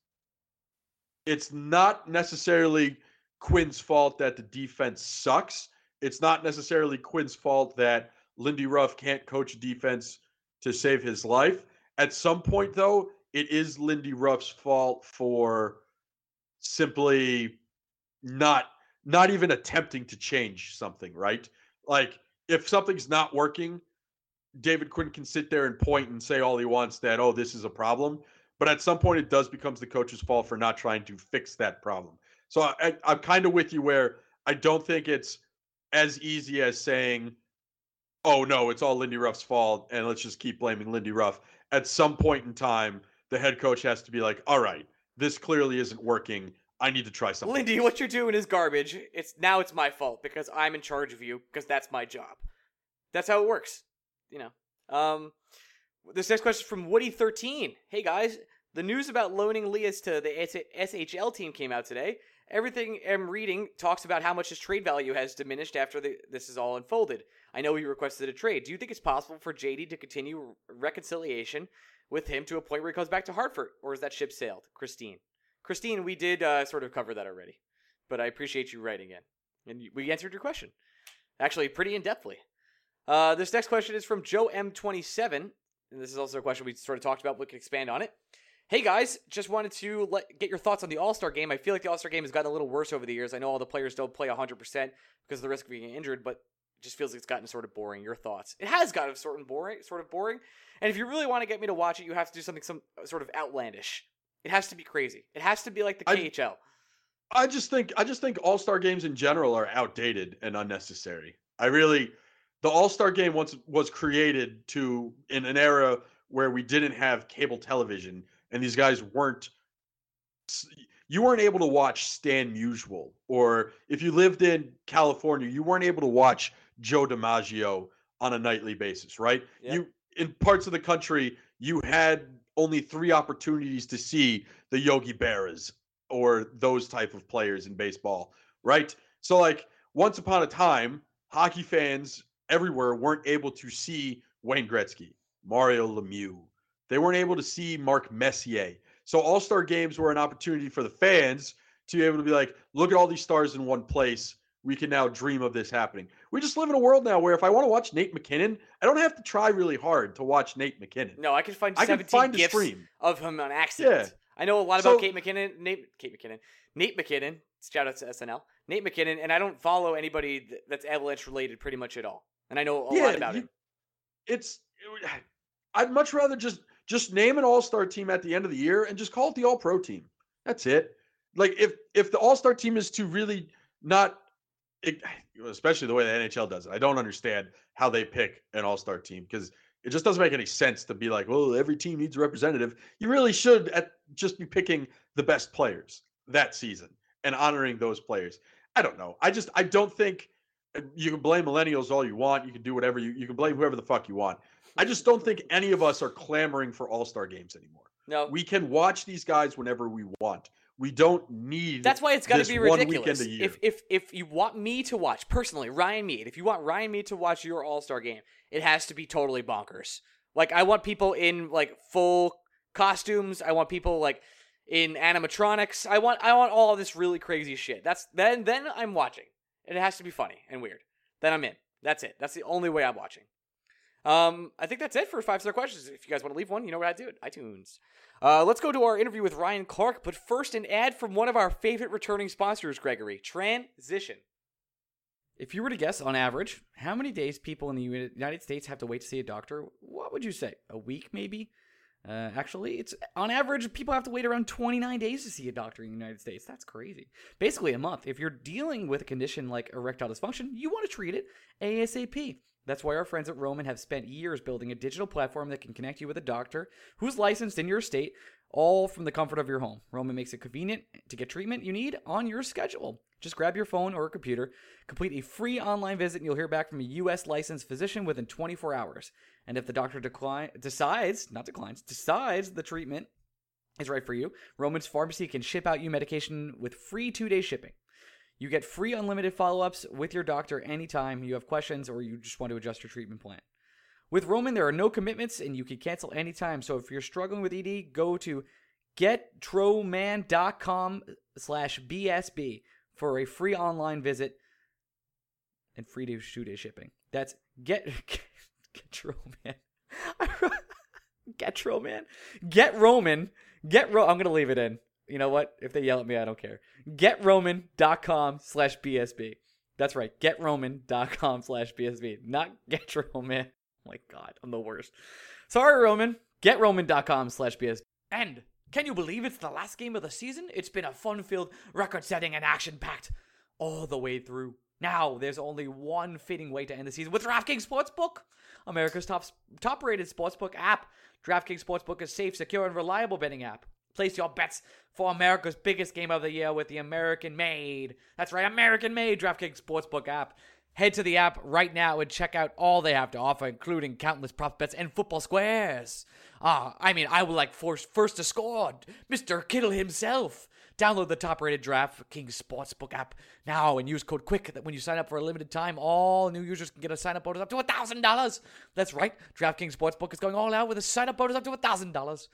it's not necessarily Quinn's fault that the defense sucks. It's not necessarily Quinn's fault that Lindy Ruff can't coach defense to save his life. At some point, though, it is Lindy Ruff's fault for simply not not even attempting to change something, right? Like if something's not working, David Quinn can sit there and point and say all he wants that oh this is a problem, but at some point it does becomes the coach's fault for not trying to fix that problem. So I, I, I'm kind of with you where I don't think it's as easy as saying, "Oh no, it's all Lindy Ruff's fault," and let's just keep blaming Lindy Ruff. At some point in time, the head coach has to be like, "All right, this clearly isn't working. I need to try something." Lindy, what you're doing is garbage. It's now it's my fault because I'm in charge of you because that's my job. That's how it works. You know. Um this next question is from Woody13. Hey guys, the news about loaning Lias to the SHL team came out today. Everything I'm reading talks about how much his trade value has diminished after the, this is all unfolded. I know he requested a trade. Do you think it's possible for JD to continue reconciliation with him to a point where he comes back to Hartford, or is that ship sailed? Christine. Christine, we did uh, sort of cover that already, but I appreciate you writing in, and we answered your question, actually pretty in depthly. Uh, this next question is from Joe M27, and this is also a question we sort of talked about. But we can expand on it. Hey guys, just wanted to let, get your thoughts on the All Star game. I feel like the All Star game has gotten a little worse over the years. I know all the players don't play 100% because of the risk of being injured, but it just feels like it's gotten sort of boring. Your thoughts? It has gotten sort of boring, sort of boring. And if you really want to get me to watch it, you have to do something some uh, sort of outlandish. It has to be crazy. It has to be like the I- KHL. I just think I just think All Star games in general are outdated and unnecessary. I really the All Star game once was created to in an era where we didn't have cable television and these guys weren't you weren't able to watch Stan Musial, or if you lived in California, you weren't able to watch Joe DiMaggio on a nightly basis, right? You in parts of the country, you had only three opportunities to see the Yogi Berras or those type of players in baseball, right? So like once upon a time, hockey fans everywhere weren't able to see Wayne Gretzky, Mario Lemieux. They weren't able to see Mark Messier. So All Star games were an opportunity for the fans to be able to be like, look at all these stars in one place. We can now dream of this happening. We just live in a world now where if I want to watch Nate MacKinnon, I don't have to try really hard to watch Nate MacKinnon. No, I can find I can 17 find a gifs stream. of him on accident. Yeah. I know a lot So- about Kate McKinnon, Nate, Kate McKinnon, Nate MacKinnon. Shout out to SNL, Nate MacKinnon, and I don't follow anybody that's Avalanche related pretty much at all. And I know a lot about you- him. It's I'd much rather just just name an all-star team at the end of the year and just call it the all-pro team. That's it. Like if if the all-star team is to really not it, especially the way the NHL does it. I don't understand how they pick an all-star team because it just doesn't make any sense to be like, well, every team needs a representative. You really should at, just be picking the best players that season and honoring those players. I don't know. I just I don't think you can blame millennials all you want. You can do whatever you you can blame whoever the fuck you want. I just don't think any of us are clamoring for all-star games anymore. No, We can watch these guys whenever we want. We don't need That's why it's got to be one ridiculous. weekend a year. If if if you want me to watch personally, Ryan Mead, if you want Ryan Mead to watch your All Star game, it has to be totally bonkers. Like I want people in like full costumes. I want people like in animatronics. I want I want all this really crazy shit. That's then then I'm watching. It has to be funny and weird. Then I'm in. That's it. That's the only way I'm watching. Um, I think that's it for five star questions. If you guys want to leave one, you know what I do. It. iTunes. Uh, let's go to our interview with Ryan Clark, but first, an ad from one of our favorite returning sponsors, Gregory Transition. If you were to guess on average how many days people in the United States have to wait to see a doctor, what would you say? A week, maybe? Uh, actually, it's on average, people have to wait around 29 days to see a doctor in the United States. That's crazy. Basically, a month. If you're dealing with a condition like erectile dysfunction, you want to treat it ASAP. That's why our friends at Roman have spent years building a digital platform that can connect you with a doctor who's licensed in your state, all from the comfort of your home. Roman makes it convenient to get treatment you need on your schedule. Just grab your phone or a computer, complete a free online visit, and you'll hear back from a U.S. licensed physician within 24 hours. And if the doctor decides, not declines, decides the treatment is right for you, Roman's Pharmacy can ship out you medication with free two day shipping. You get free unlimited follow ups with your doctor anytime you have questions or you just want to adjust your treatment plan. With Roman, there are no commitments and you can cancel anytime. So if you're struggling with ED, go to getroman.com slash BSB for a free online visit and free to two day shipping. That's get Getroman. Getroman. Get Roman. Get Roman. Get Ro. I'm gonna leave it in. You know what? If they yell at me, I don't care. GetRoman.com slash BSB. That's right. GetRoman.com slash BSB. Not Get GetRoman. Oh my God, I'm the worst. Sorry, Roman. GetRoman.com slash BSB. And can you believe it's the last game of the season? It's been a fun filled, record setting, and action packed all the way through. Now, there's only one fitting way to end the season with DraftKings Sportsbook, America's top top rated sportsbook app. DraftKings Sportsbook is safe, secure, and reliable betting app. Place your bets for America's biggest game of the year with the American made. That's right, American made DraftKings Sportsbook app. Head to the app right now and check out all they have to offer, including countless prop bets and football squares. Ah, I mean, I would like force first to score, Mr. Kittle himself. Download the top-rated DraftKings Sportsbook app now and use code QUICK that when you sign up for a limited time, all new users can get a sign-up bonus up to $1,000. That's right, DraftKings Sportsbook is going all out with a sign-up bonus up to $1,000.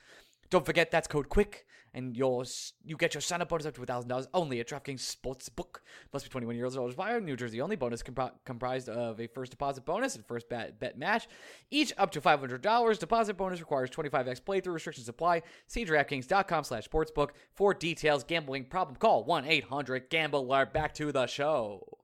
Don't forget that's code QUICK, and yours you get your sign-up bonus up to $1,000 only at DraftKings Sportsbook. Must be 21 years old higher. New Jersey only. Bonus compri- comprised of a first deposit bonus and first bet, bet match, each up to $500. Deposit bonus requires 25x playthrough. Restrictions apply. See DraftKings.com slash sportsbook for details. Gambling problem? Call 1-800-GAMBLER. Back to the show.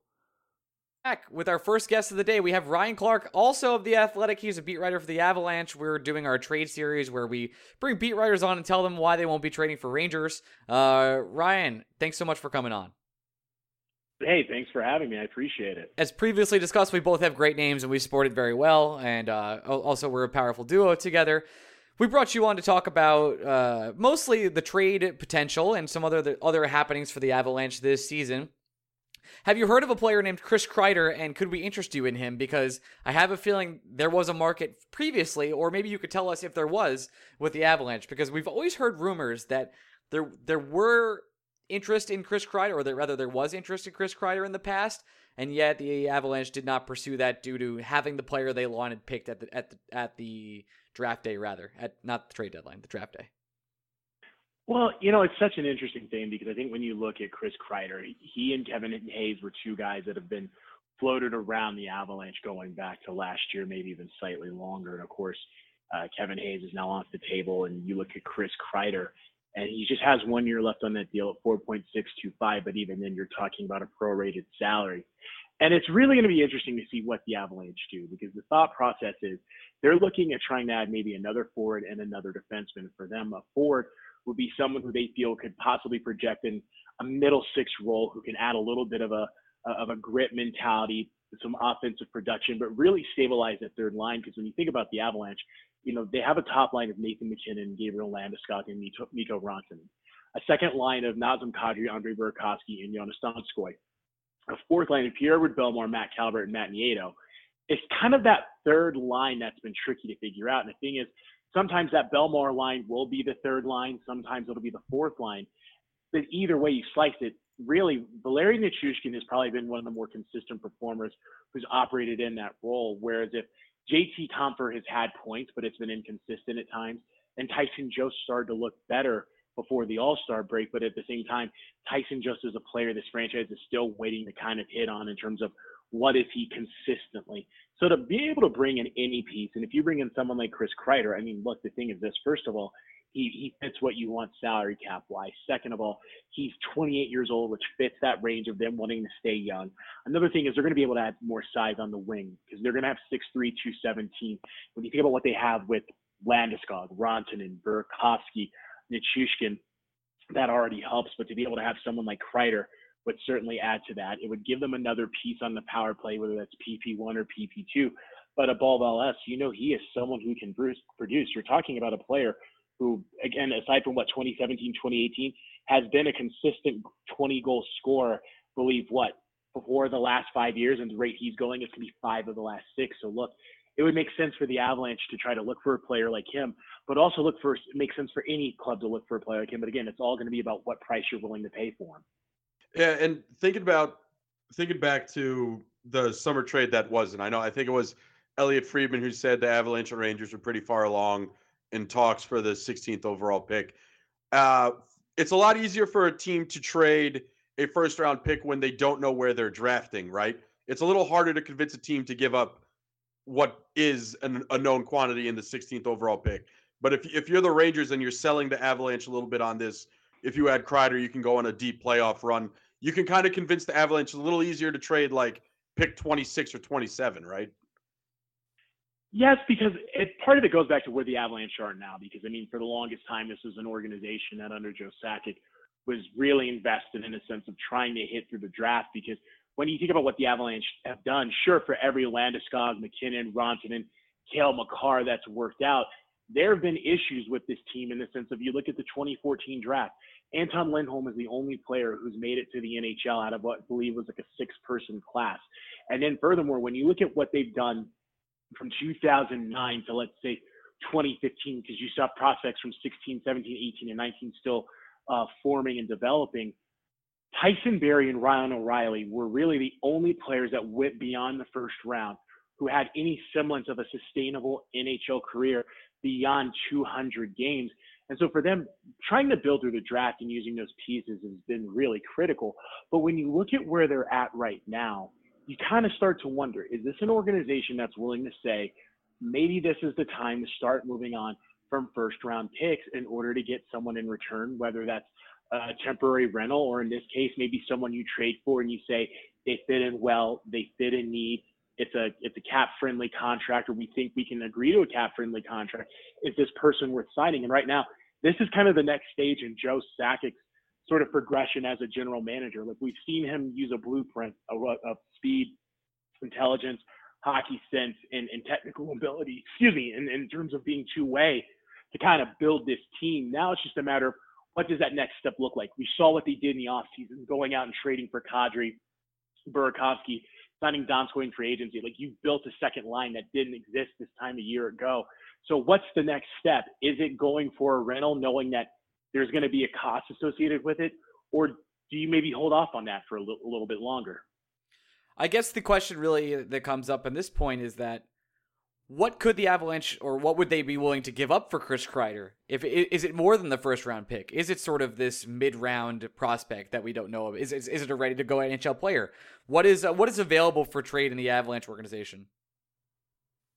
Back with our first guest of the day, we have Ryan Clark, also of The Athletic. He's a beat writer for The Avalanche. We're doing our trade series where we bring beat writers on and tell them why they won't be trading for Rangers. Uh, Ryan, thanks so much for coming on. Hey, thanks for having me. I appreciate it. As previously discussed, we both have great names and we support it very well. And uh, also, we're a powerful duo together. We brought you on to talk about uh, mostly the trade potential and some other other happenings for the Avalanche this season. Have you heard of a player named Chris Kreider, and could we interest you in him? Because I have a feeling there was a market previously, or maybe you could tell us if there was with the Avalanche, because we've always heard rumors that there there were interest in Chris Kreider, or that rather there was interest in Chris Kreider in the past, and yet the Avalanche did not pursue that due to having the player they wanted picked at the at the at the draft day rather at not the trade deadline, the draft day. Well, you know, it's such an interesting thing because I think when you look at Chris Kreider, he and Kevin Hayes were two guys that have been floated around the Avalanche going back to last year, maybe even slightly longer. And of course, uh, Kevin Hayes is now off the table, and you look at Chris Kreider, and he just has one year left on that deal at 4.625. But even then, you're talking about a prorated salary. And it's really going to be interesting to see what the Avalanche do because the thought process is they're looking at trying to add maybe another forward and another defenseman. For them, a forward would be someone who they feel could possibly project in a middle six role who can add a little bit of a of a grit mentality, some offensive production, but really stabilize that third line. Because when you think about the Avalanche, you know they have a top line of Nathan MacKinnon, Gabriel Landeskog, and Mikko Rantanen. A second line of Nazem Kadri, Andre Burakovsky, and Joonas Donskoi a fourth line of Pierre-Edouard Bellemare, Matt Calvert, and Matt Nieto. It's kind of that third line that's been tricky to figure out. And the thing is, sometimes that Bellemare line will be the third line, sometimes it'll be the fourth line. But either way you slice it, really, Valeri Nichushkin has probably been one of the more consistent performers who's operated in that role. Whereas if JT Compher has had points, but it's been inconsistent at times, and Tyson Jost started to look better before the All Star break. But at the same time, Tyson Jost as a player this franchise is still waiting to kind of hit on in terms of what is he consistently. So to be able to bring in any piece, and if you bring in someone like Chris Kreider, I mean, look, the thing is this: first of all, he, he fits what you want salary cap wise. Second of all, he's 28 years old, which fits that range of them wanting to stay young. Another thing is they're going to be able to add more size on the wing because they're going to have 6'3", 217. When you think about what they have with Landeskog, Rantanen, Burakovsky, Nichushkin, that already helps. But to be able to have someone like Kreider would certainly add to that. It would give them another piece on the power play, whether that's PP1 or PP2. But above all else, you know, he is someone who can produce. You're talking about a player who, again, aside from what 2017, 2018, has been a consistent 20 goal scorer. Believe what before the last five years, and the rate he's going, it's going to be five of the last six. So look, it would make sense for the Avalanche to try to look for a player like him, but also look for it makes sense for any club to look for a player like him. But again, it's all going to be about what price you're willing to pay for him. Yeah, and thinking about thinking back to the summer trade that wasn't. I know I think it was Elliotte Friedman who said the Avalanche and Rangers were pretty far along in talks for the 16th overall pick. Uh, it's a lot easier for a team to trade a first round pick when they don't know where they're drafting, right? It's a little harder to convince a team to give up what is an, a known quantity in the 16th overall pick. But if if you're the Rangers and you're selling the Avalanche a little bit on this, if you add Kreider, you can go on a deep playoff run. You can kind of convince the Avalanche a little easier to trade like pick 26 or 27, right? Yes, because it part of it goes back to where the Avalanche are now. Because I mean, for the longest time, this was an organization that under Joe Sakic was really invested in a sense of trying to hit through the draft. Because when you think about what the Avalanche have done, sure, for every Landeskog, MacKinnon, Rantanen, Cale Makar that's worked out, there have been issues with this team in the sense of you look at the 2014 draft. Anton Lindholm is the only player who's made it to the NHL out of what I believe was like a six person class. And then furthermore, when you look at what they've done from 2009 to let's say 2015, because you saw prospects from 16, 17, 18, and 19 still uh, forming and developing, Tyson Barrie and Ryan O'Reilly were really the only players that went beyond the first round who had any semblance of a sustainable NHL career beyond 200 games. And so for them, trying to build through the draft and using those pieces has been really critical. But when you look at where they're at right now, you kind of start to wonder is this an organization that's willing to say, maybe this is the time to start moving on from first round picks in order to get someone in return, whether that's a temporary rental, or in this case, maybe someone you trade for and you say they fit in well, they fit in need. It's a it's a cap friendly contract, or we think we can agree to a cap friendly contract. Is this person worth signing? And right now, this is kind of the next stage in Joe Sakic's sort of progression as a general manager. Like we've seen him use a blueprint of, of speed, intelligence, hockey sense, and, and technical ability. Excuse me, in, in terms of being two way to kind of build this team. Now it's just a matter of what does that next step look like? We saw what they did in the offseason, going out and trading for Kadri, Burakovsky, signing Donskoi in free agency. Like you built a second line that didn't exist this time a year ago. So what's the next step? Is it going for a rental, knowing that there's going to be a cost associated with it, or do you maybe hold off on that for a, little bit longer? I guess the question really that comes up in this point is that what could the Avalanche or what would they be willing to give up for Chris Kreider? If is it more than the first round pick? Is it sort of this mid round prospect that we don't know of? Is, is, is it a ready to go NHL player? What is uh, what is available for trade in the Avalanche organization?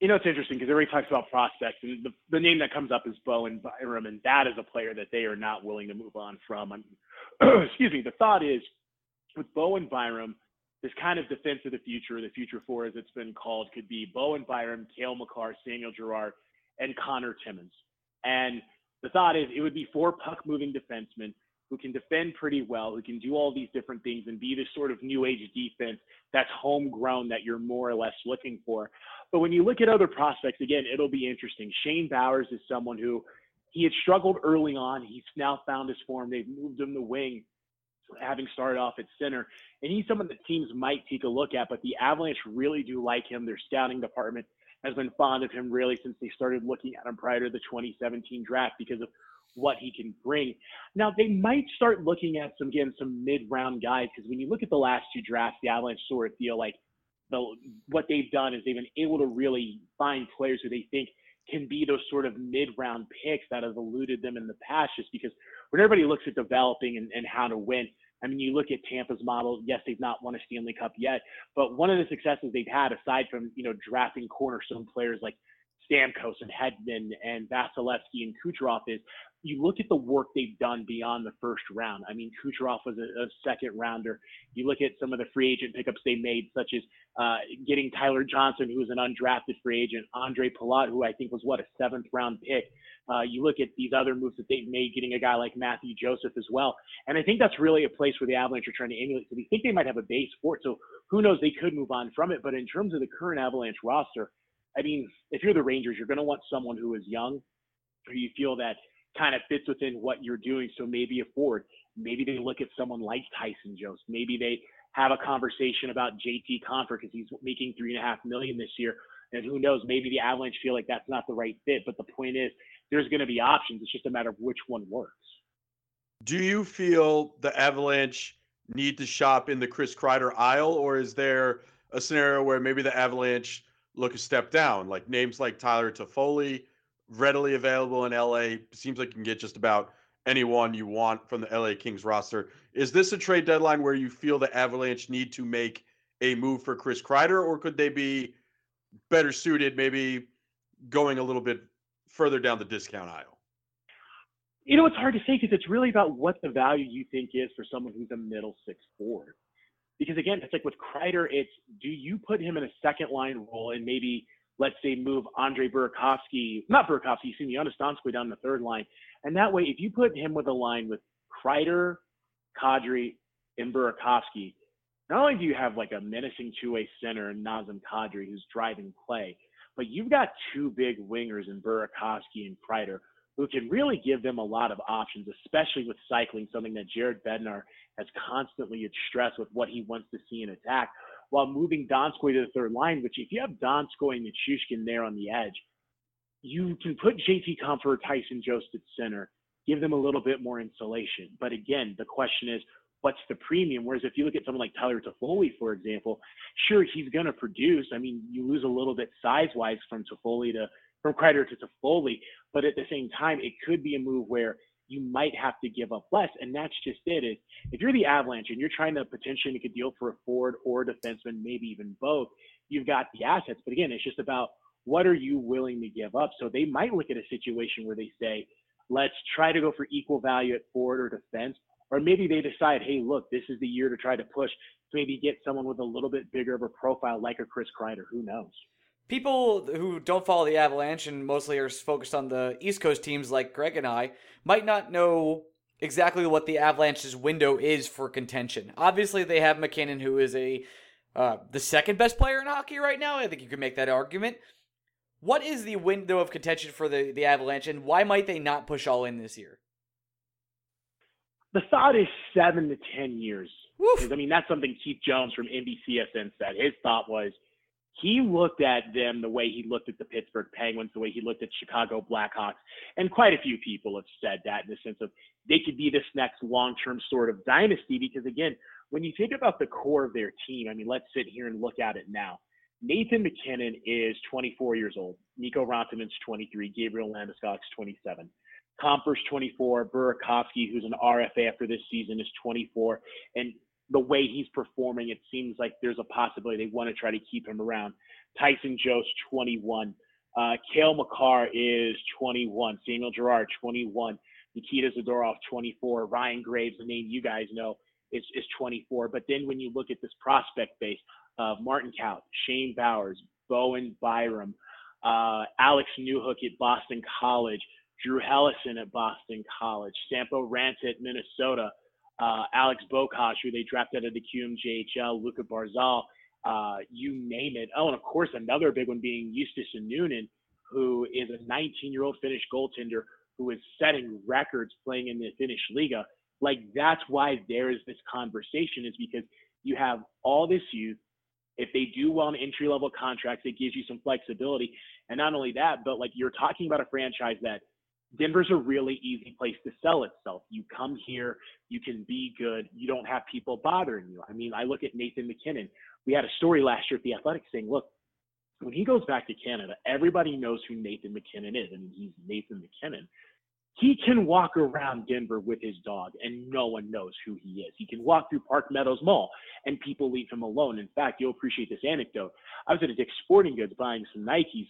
You know, it's interesting because everybody talks about prospects, and the, the name that comes up is Bowen Byram, and that is a player that they are not willing to move on from. excuse me. The thought is with Bowen Byram, this kind of defense of the future, the future four as it's been called, could be Bowen Byram, Cale Makar, Samuel Girard, and Connor Timmins. And the thought is it would be four puck moving defensemen who can defend pretty well, who can do all these different things and be this sort of new age defense that's homegrown that you're more or less looking for. But when you look at other prospects, again, it'll be interesting. Shane Bowers is someone who he had struggled early on. He's now found his form. They've moved him to wing having started off at center. And he's someone that teams might take a look at, but the Avalanche really do like him. Their scouting department has been fond of him really since they started looking at him prior to the 2017 draft because of what he can bring. Now they might start looking at some again some mid-round guys because when you look at the last two drafts, the Avalanche sort of feel like the what they've done is they've been able to really find players who they think can be those sort of mid-round picks that have eluded them in the past just because when everybody looks at developing and, and how to win, I mean, you look at Tampa's model. Yes, they've not won a Stanley Cup yet, but one of the successes they've had, aside from you know drafting cornerstone players like Stamkos and Hedman and Vasilevskiy and Kucherov, is you look at the work they've done beyond the first round. I mean, Kucherov was a, a, second rounder. You look at some of the free agent pickups they made, such as uh, getting Tyler Johnson, who was an undrafted free agent, Ondrej Palat, who I think was what a seventh round pick. Uh, you look at these other moves that they've made, getting a guy like Mathieu Joseph as well. And I think that's really a place where the Avalanche are trying to emulate. So we think they might have a base for it. So who knows? They could move on from it. But in terms of the current Avalanche roster, I mean, if you're the Rangers, you're going to want someone who is young, who you feel that kind of fits within what you're doing. So maybe a forward. Maybe they look at someone like Tyson Jones. Maybe they have a conversation about JT Compher because he's making three and a half million this year. And who knows, maybe the Avalanche feel like that's not the right fit. But the point is, there's going to be options. It's just a matter of which one works. Do you feel the Avalanche need to shop in the Chris Kreider aisle, or is there a scenario where maybe the Avalanche look a step down, like names like Tyler Toffoli, readily available in LA? Seems like you can get just about anyone you want from the LA Kings roster. Is this a trade deadline where you feel the Avalanche need to make a move for Chris Kreider, or could they be better suited, maybe going a little bit further down the discount aisle? You know, it's hard to say because it's really about what the value you think is for someone who's a middle six forward. Because again, it's like with Kreider, it's do you put him in a second line role and maybe let's say move Andre Burakovsky, not Burakovsky, excuse me, Donskoi down the third line, and that way if you put him with a line with Kreider, Kadri, and Burakovsky, not only do you have like a menacing two-way center in Nazem Kadri who's driving play, but you've got two big wingers in Burakovsky and Kreider who can really give them a lot of options, especially with cycling, something that Jared Bednar has constantly stressed with what he wants to see in attack, while moving Donskoi to the third line, which if you have Donskoi and Nichushkin there on the edge, you can put JT Compher, Tyson Jost at center, give them a little bit more insulation. But again, the question is, what's the premium? Whereas if you look at someone like Tyler Toffoli, for example, sure he's going to produce. I mean, you lose a little bit size wise from Toffoli to from Kreider to Toffoli, but at the same time, it could be a move where you might have to give up less, and that's just it. Is if you're the Avalanche and you're trying to potentially make a deal for a forward or a defenseman, maybe even both, you've got the assets. But again, it's just about what are you willing to give up. So they might look at a situation where they say, let's try to go for equal value at forward or defense, or maybe they decide, hey, look, this is the year to try to push to maybe get someone with a little bit bigger of a profile like a Chris Kreider. Who knows? People who don't follow the Avalanche and mostly are focused on the East Coast teams like Greg and I might not know exactly what the Avalanche's window is for contention. Obviously, they have MacKinnon, who is a uh, the second best player in hockey right now. I think you can make that argument. What is the window of contention for the, the Avalanche, and why might they not push all in this year? The thought is seven to ten years. I mean, that's something Keith Jones from NBCSN said. His thought was he looked at them the way he looked at the Pittsburgh Penguins, the way he looked at Chicago Blackhawks, and quite a few people have said that in the sense of they could be this next long-term sort of dynasty. Because again, when you think about the core of their team, I mean, let's sit here and look at it now. Nathan MacKinnon is 24 years old. Mikko Rantanen's 23. Gabriel Landeskog's 27. Compher's 24. Burakovsky, who's an RFA after this season, is 24. And the way he's performing, it seems like there's a possibility they want to try to keep him around. Tyson Jost, 21. Uh, Cale Makar is 21. Samuel Girard, 21. Nikita Zadorov, 24. Ryan Graves, the name you guys know, is, is 24. But then when you look at this prospect base, uh, Martin Kaut, Shane Bowers, Bowen Byram, uh, Alex Newhook at Boston College, Drew Helleson at Boston College, Sampo Ranta at Minnesota, uh, Alex Beaucage, who they drafted out of the QMJHL, Luka Burzan, uh, you name it. Oh, and of course, another big one being Justus Annunen, who is a 19-year-old Finnish goaltender who is setting records playing in the Finnish Liiga. Like that's why there is this conversation is because you have all this youth. If they do well in entry level contracts, it gives you some flexibility. And not only that, but like you're talking about a franchise that Denver's a really easy place to sell itself. You come here, you can be good, you don't have people bothering you. I mean, I look at Nathan MacKinnon. We had a story last year at the Athletic saying, look, when he goes back to Canada, everybody knows who Nathan MacKinnon is. I mean, he's Nathan MacKinnon. He can walk around Denver with his dog and no one knows who he is. He can walk through Park Meadows Mall and people leave him alone. In fact, you'll appreciate this anecdote. I was at a Dick's Sporting Goods buying some Nikes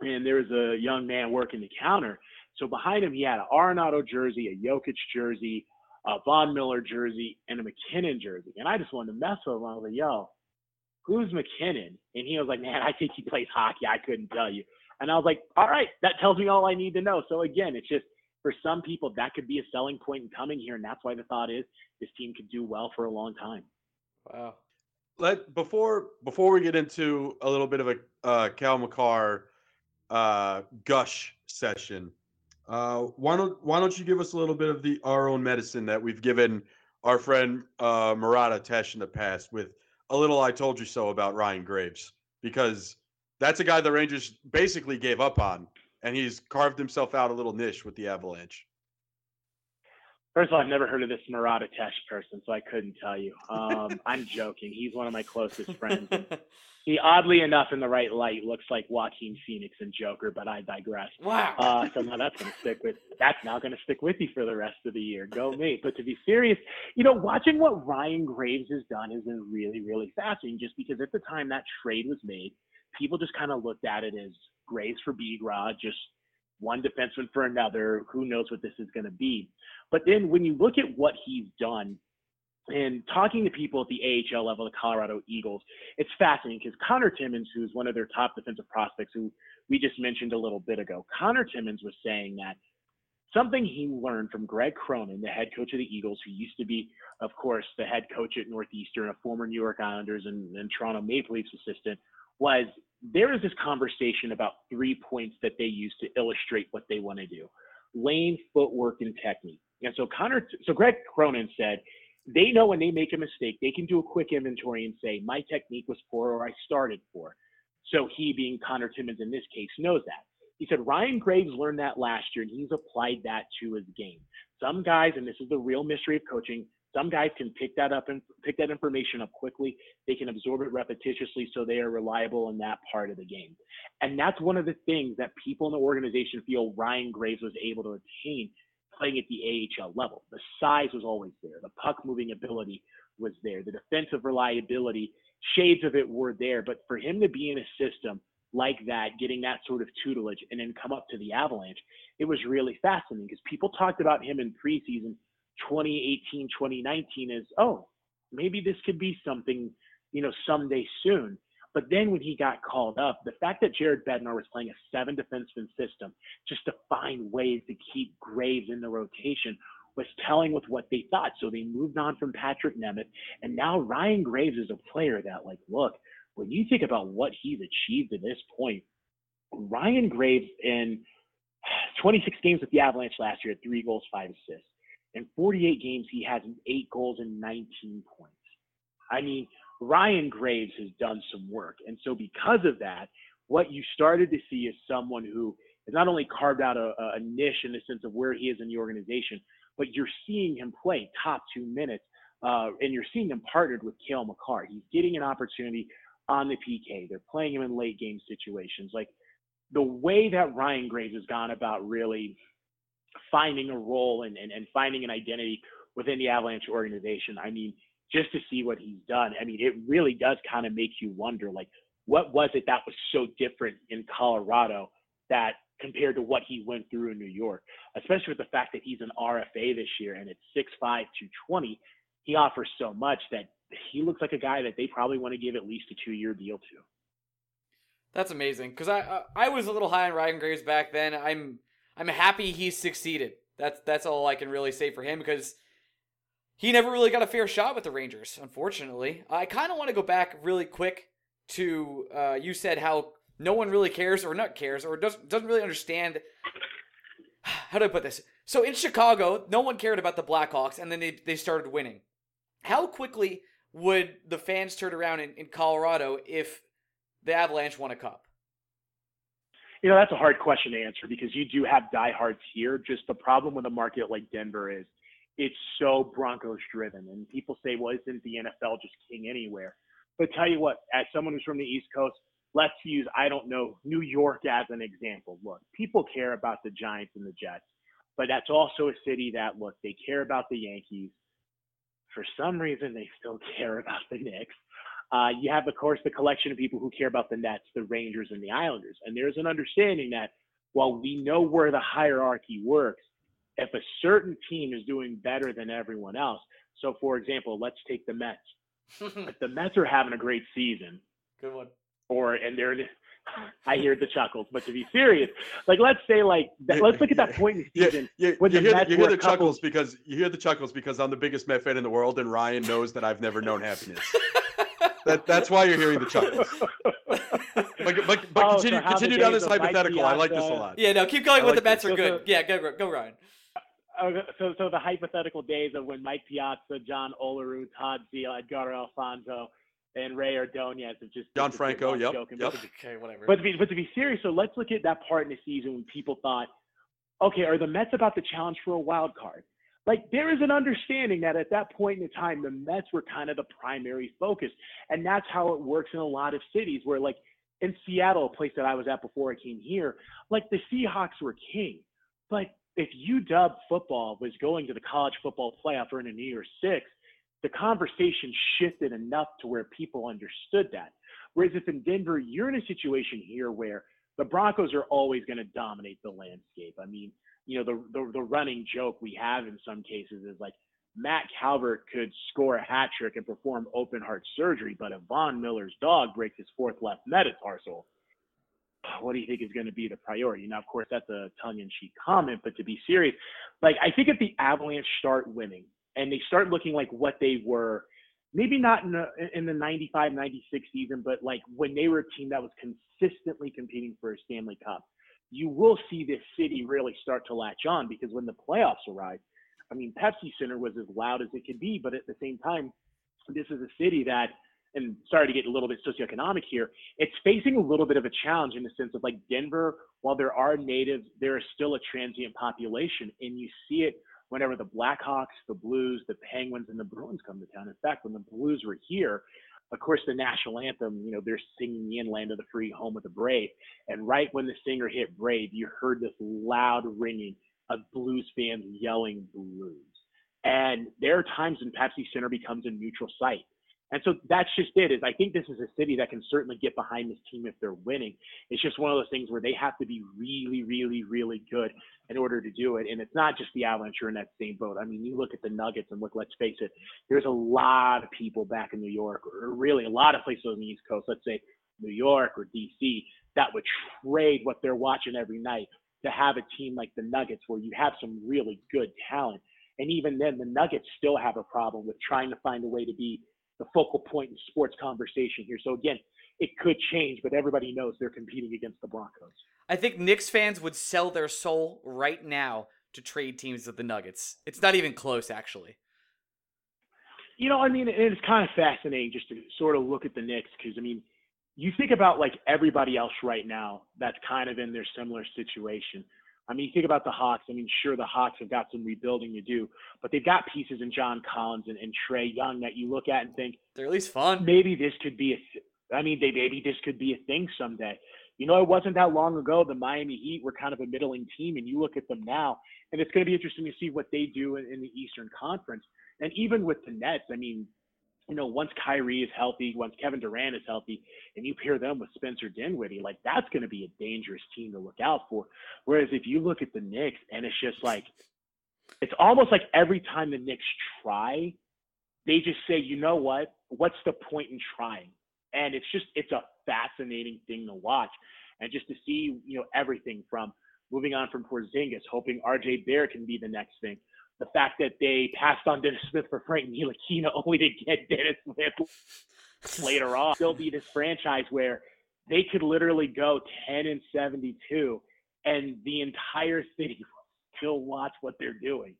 and there was a young man working the counter so behind him, he had an Arenado jersey, a Jokic jersey, a Von Miller jersey, and a MacKinnon jersey. And I just wanted to mess with him. I was like, yo, who's MacKinnon? And he was like, man, I think he plays hockey. I couldn't tell you. And I was like, all right, that tells me all I need to know. So again, it's just for some people that could be a selling point in coming here, and that's why the thought is this team could do well for a long time. Wow. Let before before we get into a little bit of a uh, Cale Makar uh, gush session. Uh, why don't Why don't you give us a little bit of the our own medicine that we've given our friend uh, Murat Ates in the past with a little "I told you so" about Ryan Graves because that's a guy the Rangers basically gave up on, and he's carved himself out a little niche with the Avalanche. First of all, I've never heard of this Murat Ates person, so I couldn't tell you. Um, I'm joking. He's one of my closest friends. he oddly enough in the right light looks like Joaquin Phoenix and Joker, but I digress. Wow. Uh, so now that's gonna stick with that's now gonna stick with you for the rest of the year. Go me. But to be serious, you know, watching what Ryan Graves has done has been really, really fascinating. Just because at the time that trade was made, people just kind of looked at it as Graves for Bigras, just one defenseman for another. Who knows what this is going to be? But then when you look at what he's done and talking to people at the AHL level, the Colorado Eagles, it's fascinating because Connor Timmins, who's one of their top defensive prospects, who we just mentioned a little bit ago, Connor Timmins was saying that something he learned from Greg Cronin, the head coach of the Eagles, who used to be, of course, the head coach at Northeastern, a former New York Islanders and, and Toronto Maple Leafs assistant, was there is this conversation about three points that they use to illustrate what they want to do lane, footwork, and technique. And so Connor, so Greg Cronin said they know when they make a mistake, they can do a quick inventory and say, my technique was poor or I started poor. So he, being Connor Timmins in this case, knows that. He said Ryan Graves learned that last year and he's applied that to his game. Some guys, and this is the real mystery of coaching, some guys can pick that up and pick that information up quickly. They can absorb it repetitiously so they are reliable in that part of the game. And that's one of the things that people in the organization feel Ryan Graves was able to attain playing at the AHL level. The size was always there. The puck moving ability was there. The defensive reliability, shades of it were there. But for him to be in a system like that, getting that sort of tutelage and then come up to the Avalanche, it was really fascinating because people talked about him in preseason 2018, 2019 is, oh, maybe this could be something, you know, someday soon. But then when he got called up, the fact that Jared Bednar was playing a seven defenseman system just to find ways to keep Graves in the rotation was telling with what they thought. So they moved on from Patrick Nemeth. And now Ryan Graves is a player that, like, look, when you think about what he's achieved to this point, Ryan Graves in 26 games with the Avalanche last year, three goals, five assists. In 48 games, he has eight goals and 19 points. I mean, Ryan Graves has done some work. And so, because of that, what you started to see is someone who has not only carved out a, a niche in the sense of where he is in the organization, but you're seeing him play top two minutes, uh, and you're seeing him partnered with Cale Makar. He's getting an opportunity on the PK. They're playing him in late game situations. Like the way that Ryan Graves has gone about really finding a role and, and, and finding an identity within the Avalanche organization. I mean, just to see what he's done, I mean, it really does kind of make you wonder, like, what was it that was so different in Colorado that compared to what he went through in New York, especially with the fact that he's an RFA this year and it's 6'5, 220. He offers so much that he looks like a guy that they probably want to give at least a two year deal to. That's amazing because I, I was a little high on Ryan Graves back then. I'm I'm happy he's succeeded. That's that's all I can really say for him because he never really got a fair shot with the Rangers. Unfortunately, I kind of want to go back really quick to uh, you said how no one really cares or not cares or doesn't doesn't really understand. How do I put this? So in Chicago, no one cared about the Blackhawks, and then they they started winning. How quickly would the fans turn around in, in Colorado if the Avalanche won a cup? You know, that's a hard question to answer because you do have diehards here. Just the problem with a market like Denver is it's so Broncos driven. And people say, well, isn't the NFL just king anywhere? But tell you what, as someone who's from the East Coast, let's use, I don't know, New York as an example. Look, people care about the Giants and the Jets, but that's also a city that, look, they care about the Yankees. For some reason, they still care about the Knicks. Uh, you have, of course, the collection of people who care about the Nets, the Rangers, and the Islanders. And there's an understanding that while we know where the hierarchy works, if a certain team is doing better than everyone else, so for example, let's take the Mets. if the Mets are having a great season, good one, or and they're I hear the chuckles, but to be serious, like let's say like let's look at that point in the season. Yeah, yeah, you, hear the, you hear the chuckles because you hear the chuckles because I'm the biggest Met fan in the world, and Ryan knows that I've never known happiness. that that's why you're hearing the chuckles. but but, but oh, continue so continue down this hypothetical. I like this a lot. Yeah, no, keep going I with like the Mets are good. yeah, go go Ryan. Uh, so, so the hypothetical days of when Mike Piazza, John Olerud, Todd Zeile, Edgar Alfonzo, and Rey Ordonez have just John Franco. Yep. Joking, yep. okay, whatever. But to, be, but to be serious, so let's look at that part in the season when people thought, okay, are the Mets about to challenge for a wild card? Like there is an understanding that at that point in time, the Mets were kind of the primary focus, and that's how it works in a lot of cities where, like in Seattle, a place that I was at before I came here, like the Seahawks were king, but if UW football was going to the college football playoff or in a New Year's Six, the conversation shifted enough to where people understood that. Whereas if in Denver, you're in a situation here where the Broncos are always going to dominate the landscape. I mean, you know, the, the, the running joke we have in some cases is like Matt Calvert could score a hat trick and perform open heart surgery, but if Von Miller's dog breaks his fourth left metatarsal, what do you think is going to be the priority? Now, of course, that's a tongue-in-cheek comment, but to be serious, like I think if the Avalanche start winning and they start looking like what they were, maybe not in the in the 95, 96 season, but like when they were a team that was consistently competing for a Stanley Cup, you will see this city really start to latch on because when the playoffs arrive, I mean, Pepsi Center was as loud as it could be, but at the same time, this is a city that, and sorry to get a little bit socioeconomic here, it's facing a little bit of a challenge in the sense of like Denver, while there are natives, there is still a transient population, and you see it whenever the Blackhawks, the Blues, the Penguins, and the Bruins come to town. In fact, when the Blues were here, of course, the national anthem, you know, they're singing the inland of the free, home of the brave. And right when the singer hit brave, you heard this loud ringing of blues fans yelling blues. And there are times when Pepsi Center becomes a neutral site. And so that's just it. Is I think this is a city that can certainly get behind this team if they're winning. It's just one of those things where they have to be really, really, really good in order to do it. And it's not just the Avalanche are in that same boat. I mean, you look at the Nuggets and look. Let's face it. There's a lot of people back in New York, or really a lot of places on the East Coast. Let's say New York or DC that would trade what they're watching every night to have a team like the Nuggets where you have some really good talent. And even then, the Nuggets still have a problem with trying to find a way to be the focal point in sports conversation here. So again, it could change, but everybody knows they're competing against the Broncos. I think Knicks fans would sell their soul right now to trade teams with the Nuggets. It's not even close, actually. You know, I mean, it's kind of fascinating just to sort of look at the Knicks because, I mean, you think about like everybody else right now that's kind of in their similar situation. I mean, you think about the Hawks. I mean, sure, the Hawks have got some rebuilding to do, but they've got pieces in John Collins and, and Trae Young that you look at and think they're at least fun. Maybe this could be a. I mean, they maybe this could be a thing someday. You know, it wasn't that long ago the Miami Heat were kind of a middling team, and you look at them now, and it's going to be interesting to see what they do in, in the Eastern Conference. And even with the Nets, I mean, you know, once Kyrie is healthy, once Kevin Durant is healthy, and you pair them with Spencer Dinwiddie, like that's going to be a dangerous team to look out for. Whereas if you look at the Knicks, and it's just like, it's almost like every time the Knicks try, they just say, you know what? What's the point in trying? And it's just, it's a fascinating thing to watch. And just to see, you know, everything from moving on from Porzingis, hoping RJ Barrett can be the next thing, the fact that they passed on Dennis Smith for Frank Ntilikina only to get Dennis Smith later on. Still be this franchise where they could literally go 10 and 72 and the entire city still watch what they're doing.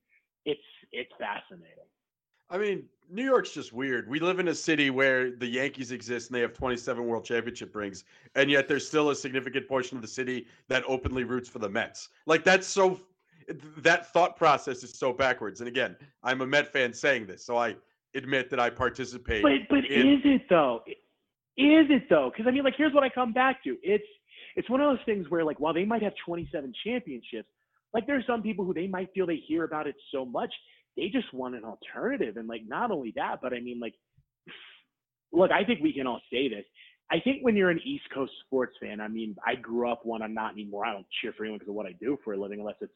It's it's fascinating. I mean, New York's just weird. We live in a city where the Yankees exist and they have 27 World Championship rings, and yet there's still a significant portion of the city that openly roots for the Mets. Like that's so that thought process is so backwards. And again, I'm a Met fan saying this, so I admit that I participate. But but in... is it though? Is it though? Because I mean, like, here's what I come back to. It's it's one of those things where, like, while they might have 27 championships, like there are some people who they might feel they hear about it so much, they just want an alternative. And like, not only that, but I mean, like, look, I think we can all say this. I think when you're an East Coast sports fan, I mean, I grew up one. I'm not anymore. I don't cheer for anyone because of what I do for a living, unless it's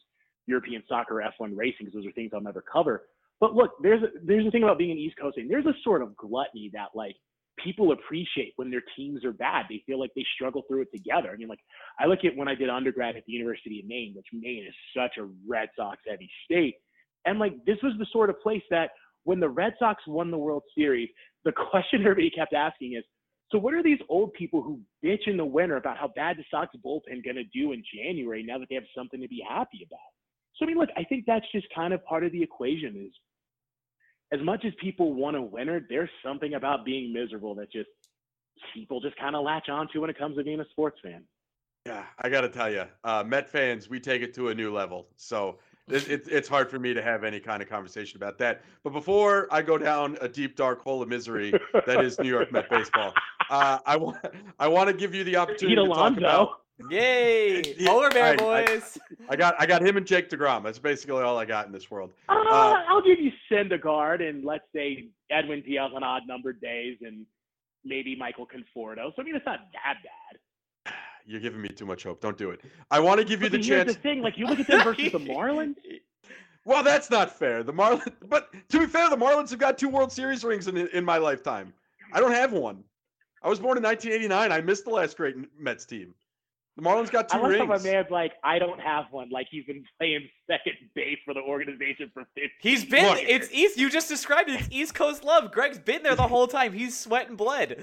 European soccer, F1 racing, because those are things I'll never cover. But look, there's a, there's a thing about being an East Coast fan. There's a sort of gluttony that like people appreciate when their teams are bad. They feel like they struggle through it together. I mean, like I look at when I did undergrad at the University of Maine, which Maine is such a Red Sox heavy state, and like this was the sort of place that when the Red Sox won the World Series, the question everybody kept asking is, so what are these old people who bitch in the winter about how bad the Sox bullpen going to do in January now that they have something to be happy about? So I mean, look, I think that's just kind of part of the equation. Is as much as people want a winner, there's something about being miserable that just people just kind of latch onto when it comes to being a sports fan. Yeah, I got to tell you, uh, Met fans, we take it to a new level. So it, it, it's hard for me to have any kind of conversation about that. But before I go down a deep dark hole of misery that is New York Met baseball, uh, I want I want to give you the opportunity to talk about Yay! Polar Bear I, boys. I, I, got I got him and Jake Degrom. That's basically all I got in this world. Uh, uh, I'll give you Syndergaard and let's say Edwin Diaz on odd numbered days and maybe Michael Conforto. So I mean, it's not that bad. You're giving me too much hope. Don't do it. I want to give but you the here's chance. the thing, like you look at them versus the Marlins. Well, that's not fair. The Marlins, but to be fair, the Marlins have got two World Series rings in in my lifetime. I don't have one. I was born in 1989. I missed the last great Mets team. The Marlins got two I like rings. how my man's like, I don't have one. Like he's been playing second base for the organization for 50 He's been. Look. it's East. You just described it. It's East Coast love. Greg's been there the whole time. He's sweat and blood.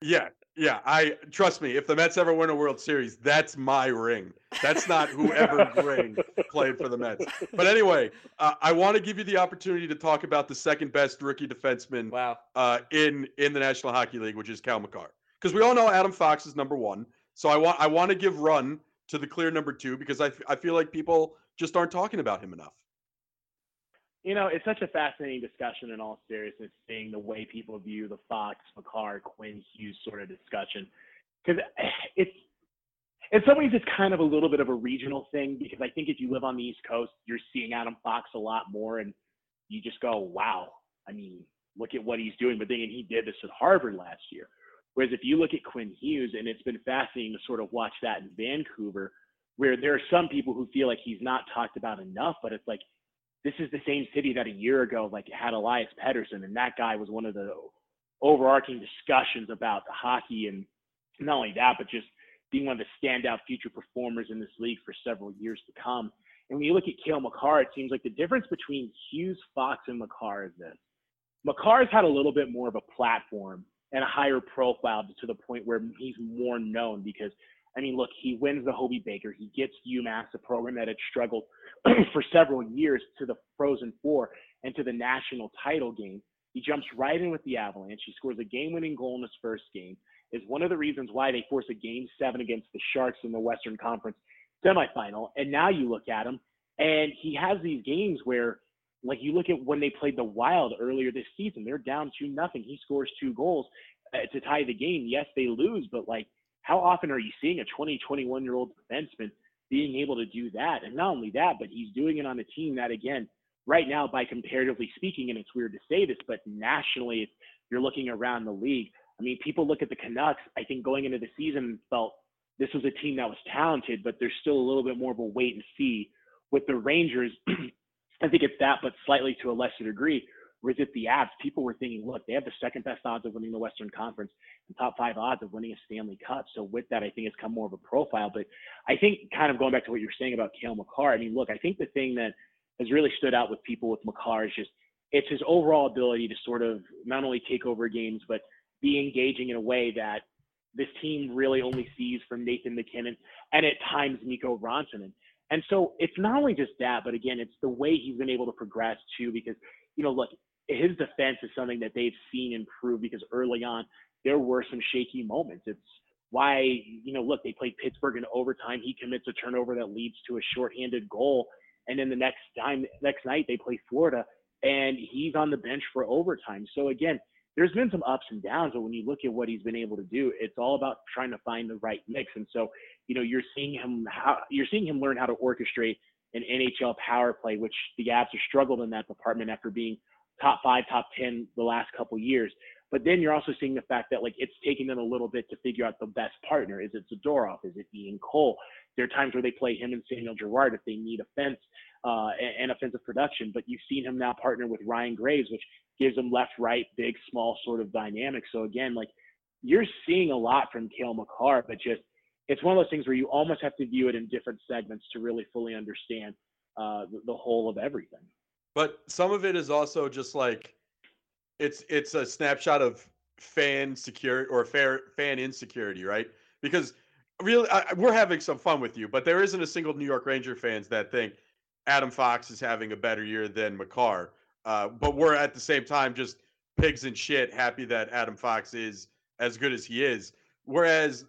Yeah, yeah. I trust me. If the Mets ever win a World Series, that's my ring. That's not whoever ring played for the Mets. But anyway, uh, I want to give you the opportunity to talk about the second best rookie defenseman Wow. uh, in in the National Hockey League, which is Cale Makar. Because we all know Adam Fox is number one. So I want I want to give run to the clear number two because I, I feel like people just aren't talking about him enough. You know, it's such a fascinating discussion in all seriousness, seeing the way people view the Fox, Makar, Quinn Hughes sort of discussion. Because it's, in some ways, it's kind of a little bit of a regional thing because I think if you live on the East Coast, you're seeing Adam Fox a lot more and you just go, wow, I mean, look at what he's doing. But then he did this at Harvard last year. Whereas if you look at Quinn Hughes, and it's been fascinating to sort of watch that in Vancouver, where there are some people who feel like he's not talked about enough, but it's like this is the same city that a year ago like had Elias Pettersson, and that guy was one of the overarching discussions about the hockey, and not only that, but just being one of the standout future performers in this league for several years to come. And when you look at Cale Makar, it seems like the difference between Hughes, Fox, and Makar is this. Makar's had a little bit more of a platform and a higher profile to the point where he's more known because I mean, look, he wins the Hobey Baker. He gets UMass, a program that had struggled for several years, to the Frozen Four and to the national title game. He jumps right in with the Avalanche. He scores a game-winning goal in his first game. Is one of the reasons why they force a Game Seven against the Sharks in the Western Conference semifinal. And now you look at him, and he has these games where, like, you look at when they played the Wild earlier this season, they're down two nothing. He scores two goals uh, to tie the game. Yes, they lose, but like, how often are you seeing a 20, 21 year old defenseman being able to do that? And not only that, but he's doing it on a team that, again, right now, by comparatively speaking, and it's weird to say this, but nationally, if you're looking around the league, I mean, people look at the Canucks, I think going into the season felt this was a team that was talented, but there's still a little bit more of a wait and see. With the Rangers, I think it's that, but slightly to a lesser degree. Whereas at the Avs, people were thinking, look, they have the second best odds of winning the Western Conference and top five odds of winning a Stanley Cup. So with that, I think it's come more of a profile. But I think kind of going back to what you're saying about Cale Makar, I mean, look, I think the thing that has really stood out with people with Makar is just it's his overall ability to sort of not only take over games, but be engaging in a way that this team really only sees from Nathan MacKinnon and at times Mikko Rantanen. And so it's not only just that, but again, it's the way he's been able to progress too, because, you know, look, his defense is something that they've seen improve because early on there were some shaky moments. It's why, you know, look, they played Pittsburgh in overtime. He commits a turnover that leads to a shorthanded goal. And then the next time, next night, they play Florida and he's on the bench for overtime. So again, there's been some ups and downs, but when you look at what he's been able to do, it's all about trying to find the right mix. And so, you know, you're seeing him how you're seeing him learn how to orchestrate an NHL power play, which the Avs have struggled in that department after being top five, top ten the last couple years. But then you're also seeing the fact that like it's taking them a little bit to figure out the best partner. Is it Zadorov? Is it Ian Cole? There are times where they play him and Samuel Girard if they need offense uh, and offensive production. But you've seen him now partner with Ryan Graves, which gives them left, right, big, small sort of dynamic. So again, like you're seeing a lot from Cale Makar, but just it's one of those things where you almost have to view it in different segments to really fully understand uh, the, the whole of everything. But some of it is also just like it's it's a snapshot of fan security or fair fan insecurity, right? Because really, I, we're having some fun with you, but there isn't a single New York Ranger fans that think Adam Fox is having a better year than Makar. Uh, but we're at the same time just pigs and shit, happy that Adam Fox is as good as he is. Whereas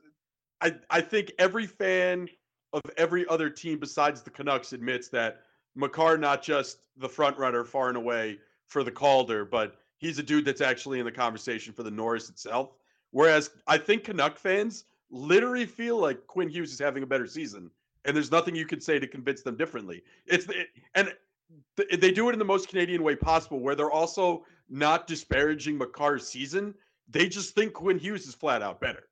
I I think every fan of every other team besides the Canucks admits that Makar not just the front runner far and away for the Calder, but he's a dude that's actually in the conversation for the Norris itself. Whereas I think Canuck fans literally feel like Quinn Hughes is having a better season, and there's nothing you can say to convince them differently. It's it, and they do it in the most Canadian way possible, where they're also not disparaging Makar's season. They just think Quinn Hughes is flat out better.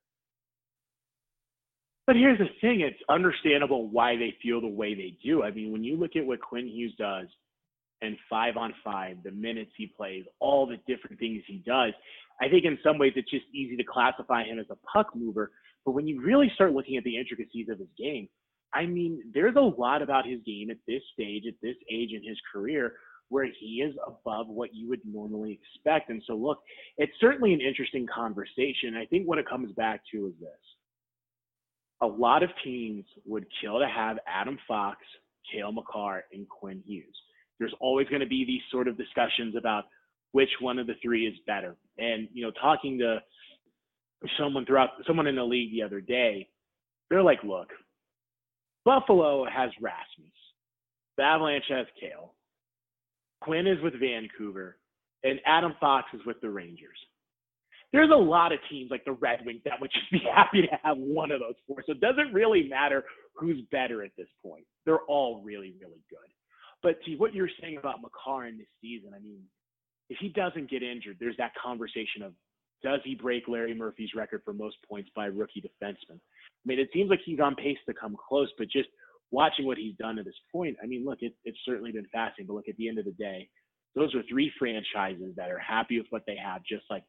But here's the thing: it's understandable why they feel the way they do. I mean, when you look at what Quinn Hughes does and five on five, the minutes he plays, all the different things he does, I think in some ways it's just easy to classify him as a puck mover. But when you really start looking at the intricacies of his game, I mean, there's a lot about his game at this stage, at this age in his career, where he is above what you would normally expect. And so, look, it's certainly an interesting conversation. I think what it comes back to is this a lot of teams would kill to have Adam Fox, Cale Makar, and Quinn Hughes. There's always going to be these sort of discussions about which one of the three is better. And, you know, talking to someone throughout, someone in the league the other day, they're like, look, Buffalo has Rasmus. The Avalanche has Cale. Quinn is with Vancouver. And Adam Fox is with the Rangers. There's a lot of teams like the Red Wings that would just be happy to have one of those four. So it doesn't really matter who's better at this point. They're all really, really good. But to what you're saying about Makar in this season, I mean, if he doesn't get injured, there's that conversation of does he break Larry Murphy's record for most points by a rookie defenseman? I mean, it seems like he's on pace to come close, but just watching what he's done at this point, I mean, look, it, it's certainly been fascinating. But look, at the end of the day, those are three franchises that are happy with what they have, just like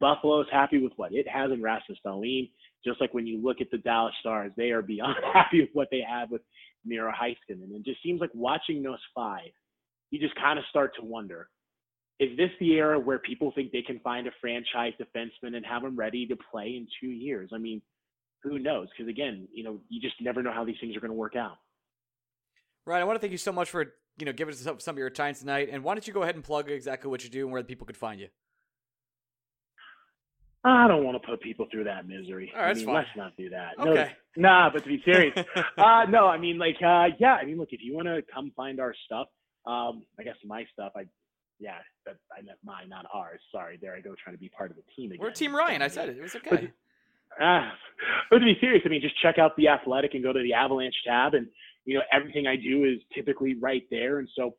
Buffalo's happy with what it has in Rasmus Dahlin. Just like when you look at the Dallas Stars, they are beyond happy with what they have with Miro Heiskanen. And it just seems like watching those five, you just kind of start to wonder is this the era where people think they can find a franchise defenseman and have him ready to play in two years? I mean, who knows? Because again, you know, you just never know how these things are going to work out. Ryan, I want to thank you so much for you know giving us some, some of your time tonight. And why don't you go ahead and plug exactly what you do and where the people could find you? I don't want to put people through that misery. All right, I mean, fine. let's not do that. Okay. No, nah, but to be serious, uh, no, I mean, like, uh, yeah, I mean, look, if you want to come find our stuff, um, I guess my stuff, I, yeah, that, I meant mine, not ours. Sorry, there I go trying to be part of the team again. We're Team Ryan. I said it. It was okay. Ah, but to be serious, I mean, just check out the Athletic and go to the Avalanche tab, and you know everything I do is typically right there. And so,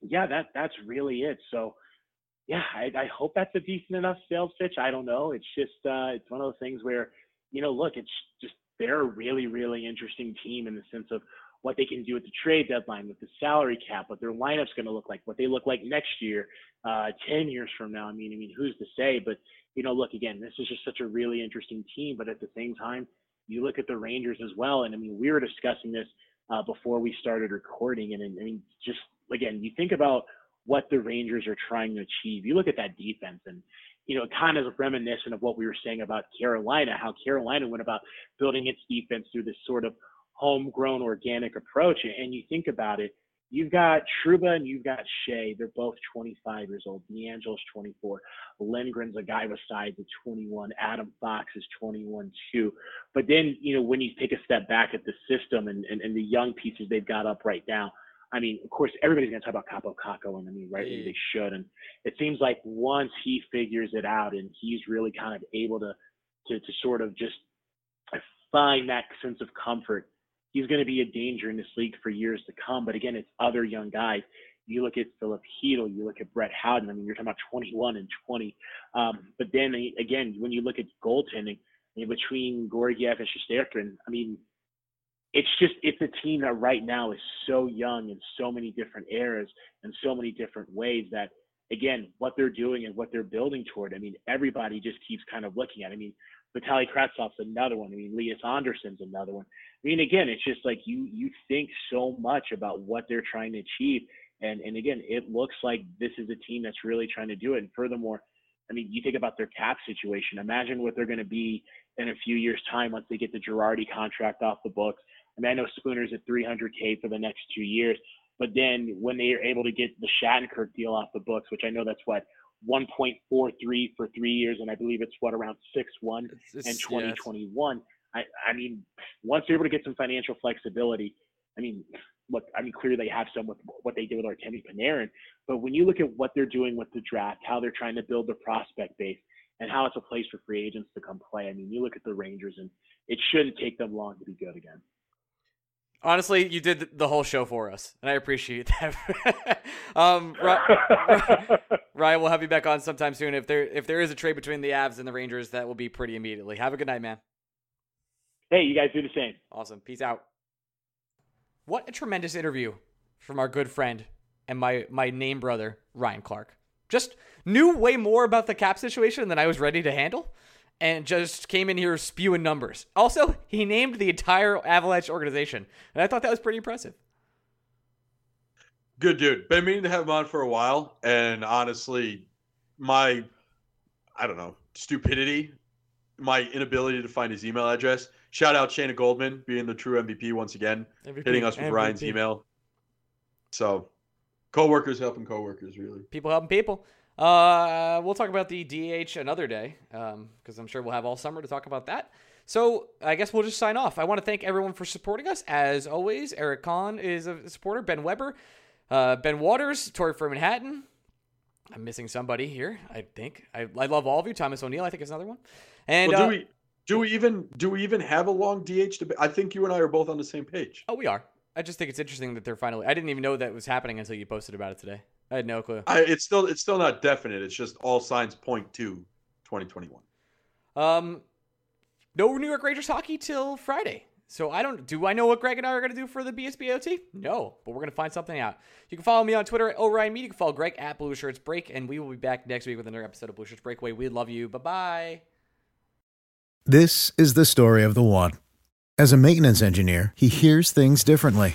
yeah, that that's really it. So, yeah, I, I hope that's a decent enough sales pitch. I don't know. It's just uh, it's one of those things where, you know, look, it's just they're a really really interesting team in the sense of what they can do at the trade deadline with the salary cap, what their lineup's going to look like, what they look like next year, uh, ten years from now. I mean, I mean, who's to say? But you know, look again, this is just such a really interesting team. But at the same time, you look at the Rangers as well, and I mean, we were discussing this uh, before we started recording, and I mean, just again, you think about what the Rangers are trying to achieve. You look at that defense, and you know, kind of reminiscent of what we were saying about Carolina, how Carolina went about building its defense through this sort of homegrown organic approach. And you think about it, you've got Trouba and you've got Skjei. They're both 25 years old. DeAngelo's 24. Lindgren's a guy beside the 21. Adam Fox is 21 too. But then, you know, when you take a step back at the system and, and, and the young pieces they've got up right now, I mean, of course, everybody's going to talk about Kaapo Kakko, and I mean, rightly they should. And it seems like once he figures it out and he's really kind of able to, to, to sort of just find that sense of comfort, he's going to be a danger in this league for years to come. But again, it's other young guys. You look at Filip Chytil, you look at Brett Howden. I mean, you're talking about 21 and 20. Um, but then again, when you look at goaltending, between Georgiev and Shesterkin, I mean, it's just it's a team that right now is so young in so many different eras and so many different ways that again what they're doing and what they're building toward i mean everybody just keeps kind of looking at it. i mean Vitaly Kravtsov's another one. I mean, Lias Andersson's another one. I mean, again, it's just like you you think so much about what they're trying to achieve, and and again, it looks like this is a team that's really trying to do it. And furthermore, I mean, you think about their cap situation. Imagine what they're going to be in a few years' time once they get the Girardi contract off the books. I mean, I know Spooner's at 300k for the next two years, but then when they are able to get the Shattenkirk deal off the books, which I know that's what 1.43 for three years, and I believe it's what around six one in 2021. I, I mean, once they're able to get some financial flexibility, I mean, look, I mean, clearly they have some with what they did with Artemi Panarin, but when you look at what they're doing with the draft, how they're trying to build the prospect base, and how it's a place for free agents to come play. I mean, you look at the Rangers, and it shouldn't take them long to be good again. Honestly, you did the whole show for us, and I appreciate that. um, Ryan, Ryan, we'll have you back on sometime soon. If there if there is a trade between the Avs and the Rangers, that will be pretty immediately. Have a good night, man. Hey, you guys do the same. Awesome. Peace out. What a tremendous interview from our good friend and my my name brother Ryan Clarke. Just knew way more about the cap situation than I was ready to handle and just came in here spewing numbers. Also, he named the entire Avalanche organization, and I thought that was pretty impressive. Good dude. Been meaning to have him on for a while, and honestly, my I don't know stupidity, my inability to find his email address. Shout out Shayna Goldman being the true MVP once again, MVP, hitting us with MVP. Ryan's email. So, co-workers helping co-workers, really. People helping people. Uh, we'll talk about the DH another day because um, I'm sure we'll have all summer to talk about that. So I guess we'll just sign off. I want to thank everyone for supporting us. As always, Eric Kahn is a supporter, Ben Weber, uh, Ben Waters, Tori from Manhattan. I'm missing somebody here, I think. I, I love all of you. Thomas O'Neill, I think is another one. And well, do uh, we do we even do we even have a long DH debate? I think you and I are both on the same page. Oh, we are. I just think it's interesting that they're finally. I didn't even know that was happening until you posted about it today. I had no clue. I, it's still it's still not definite. It's just all signs point to 2021. Um, no New York Rangers hockey till Friday. So I don't. Do I know what Greg and I are going to do for the BSBOT? No, but we're going to find something out. You can follow me on Twitter at Orion Media. You can follow Greg at Blue Shirts Break, and we will be back next week with another episode of Blue Shirts Breakaway. We love you. Bye bye. This is the story of the one. As a maintenance engineer, he hears things differently.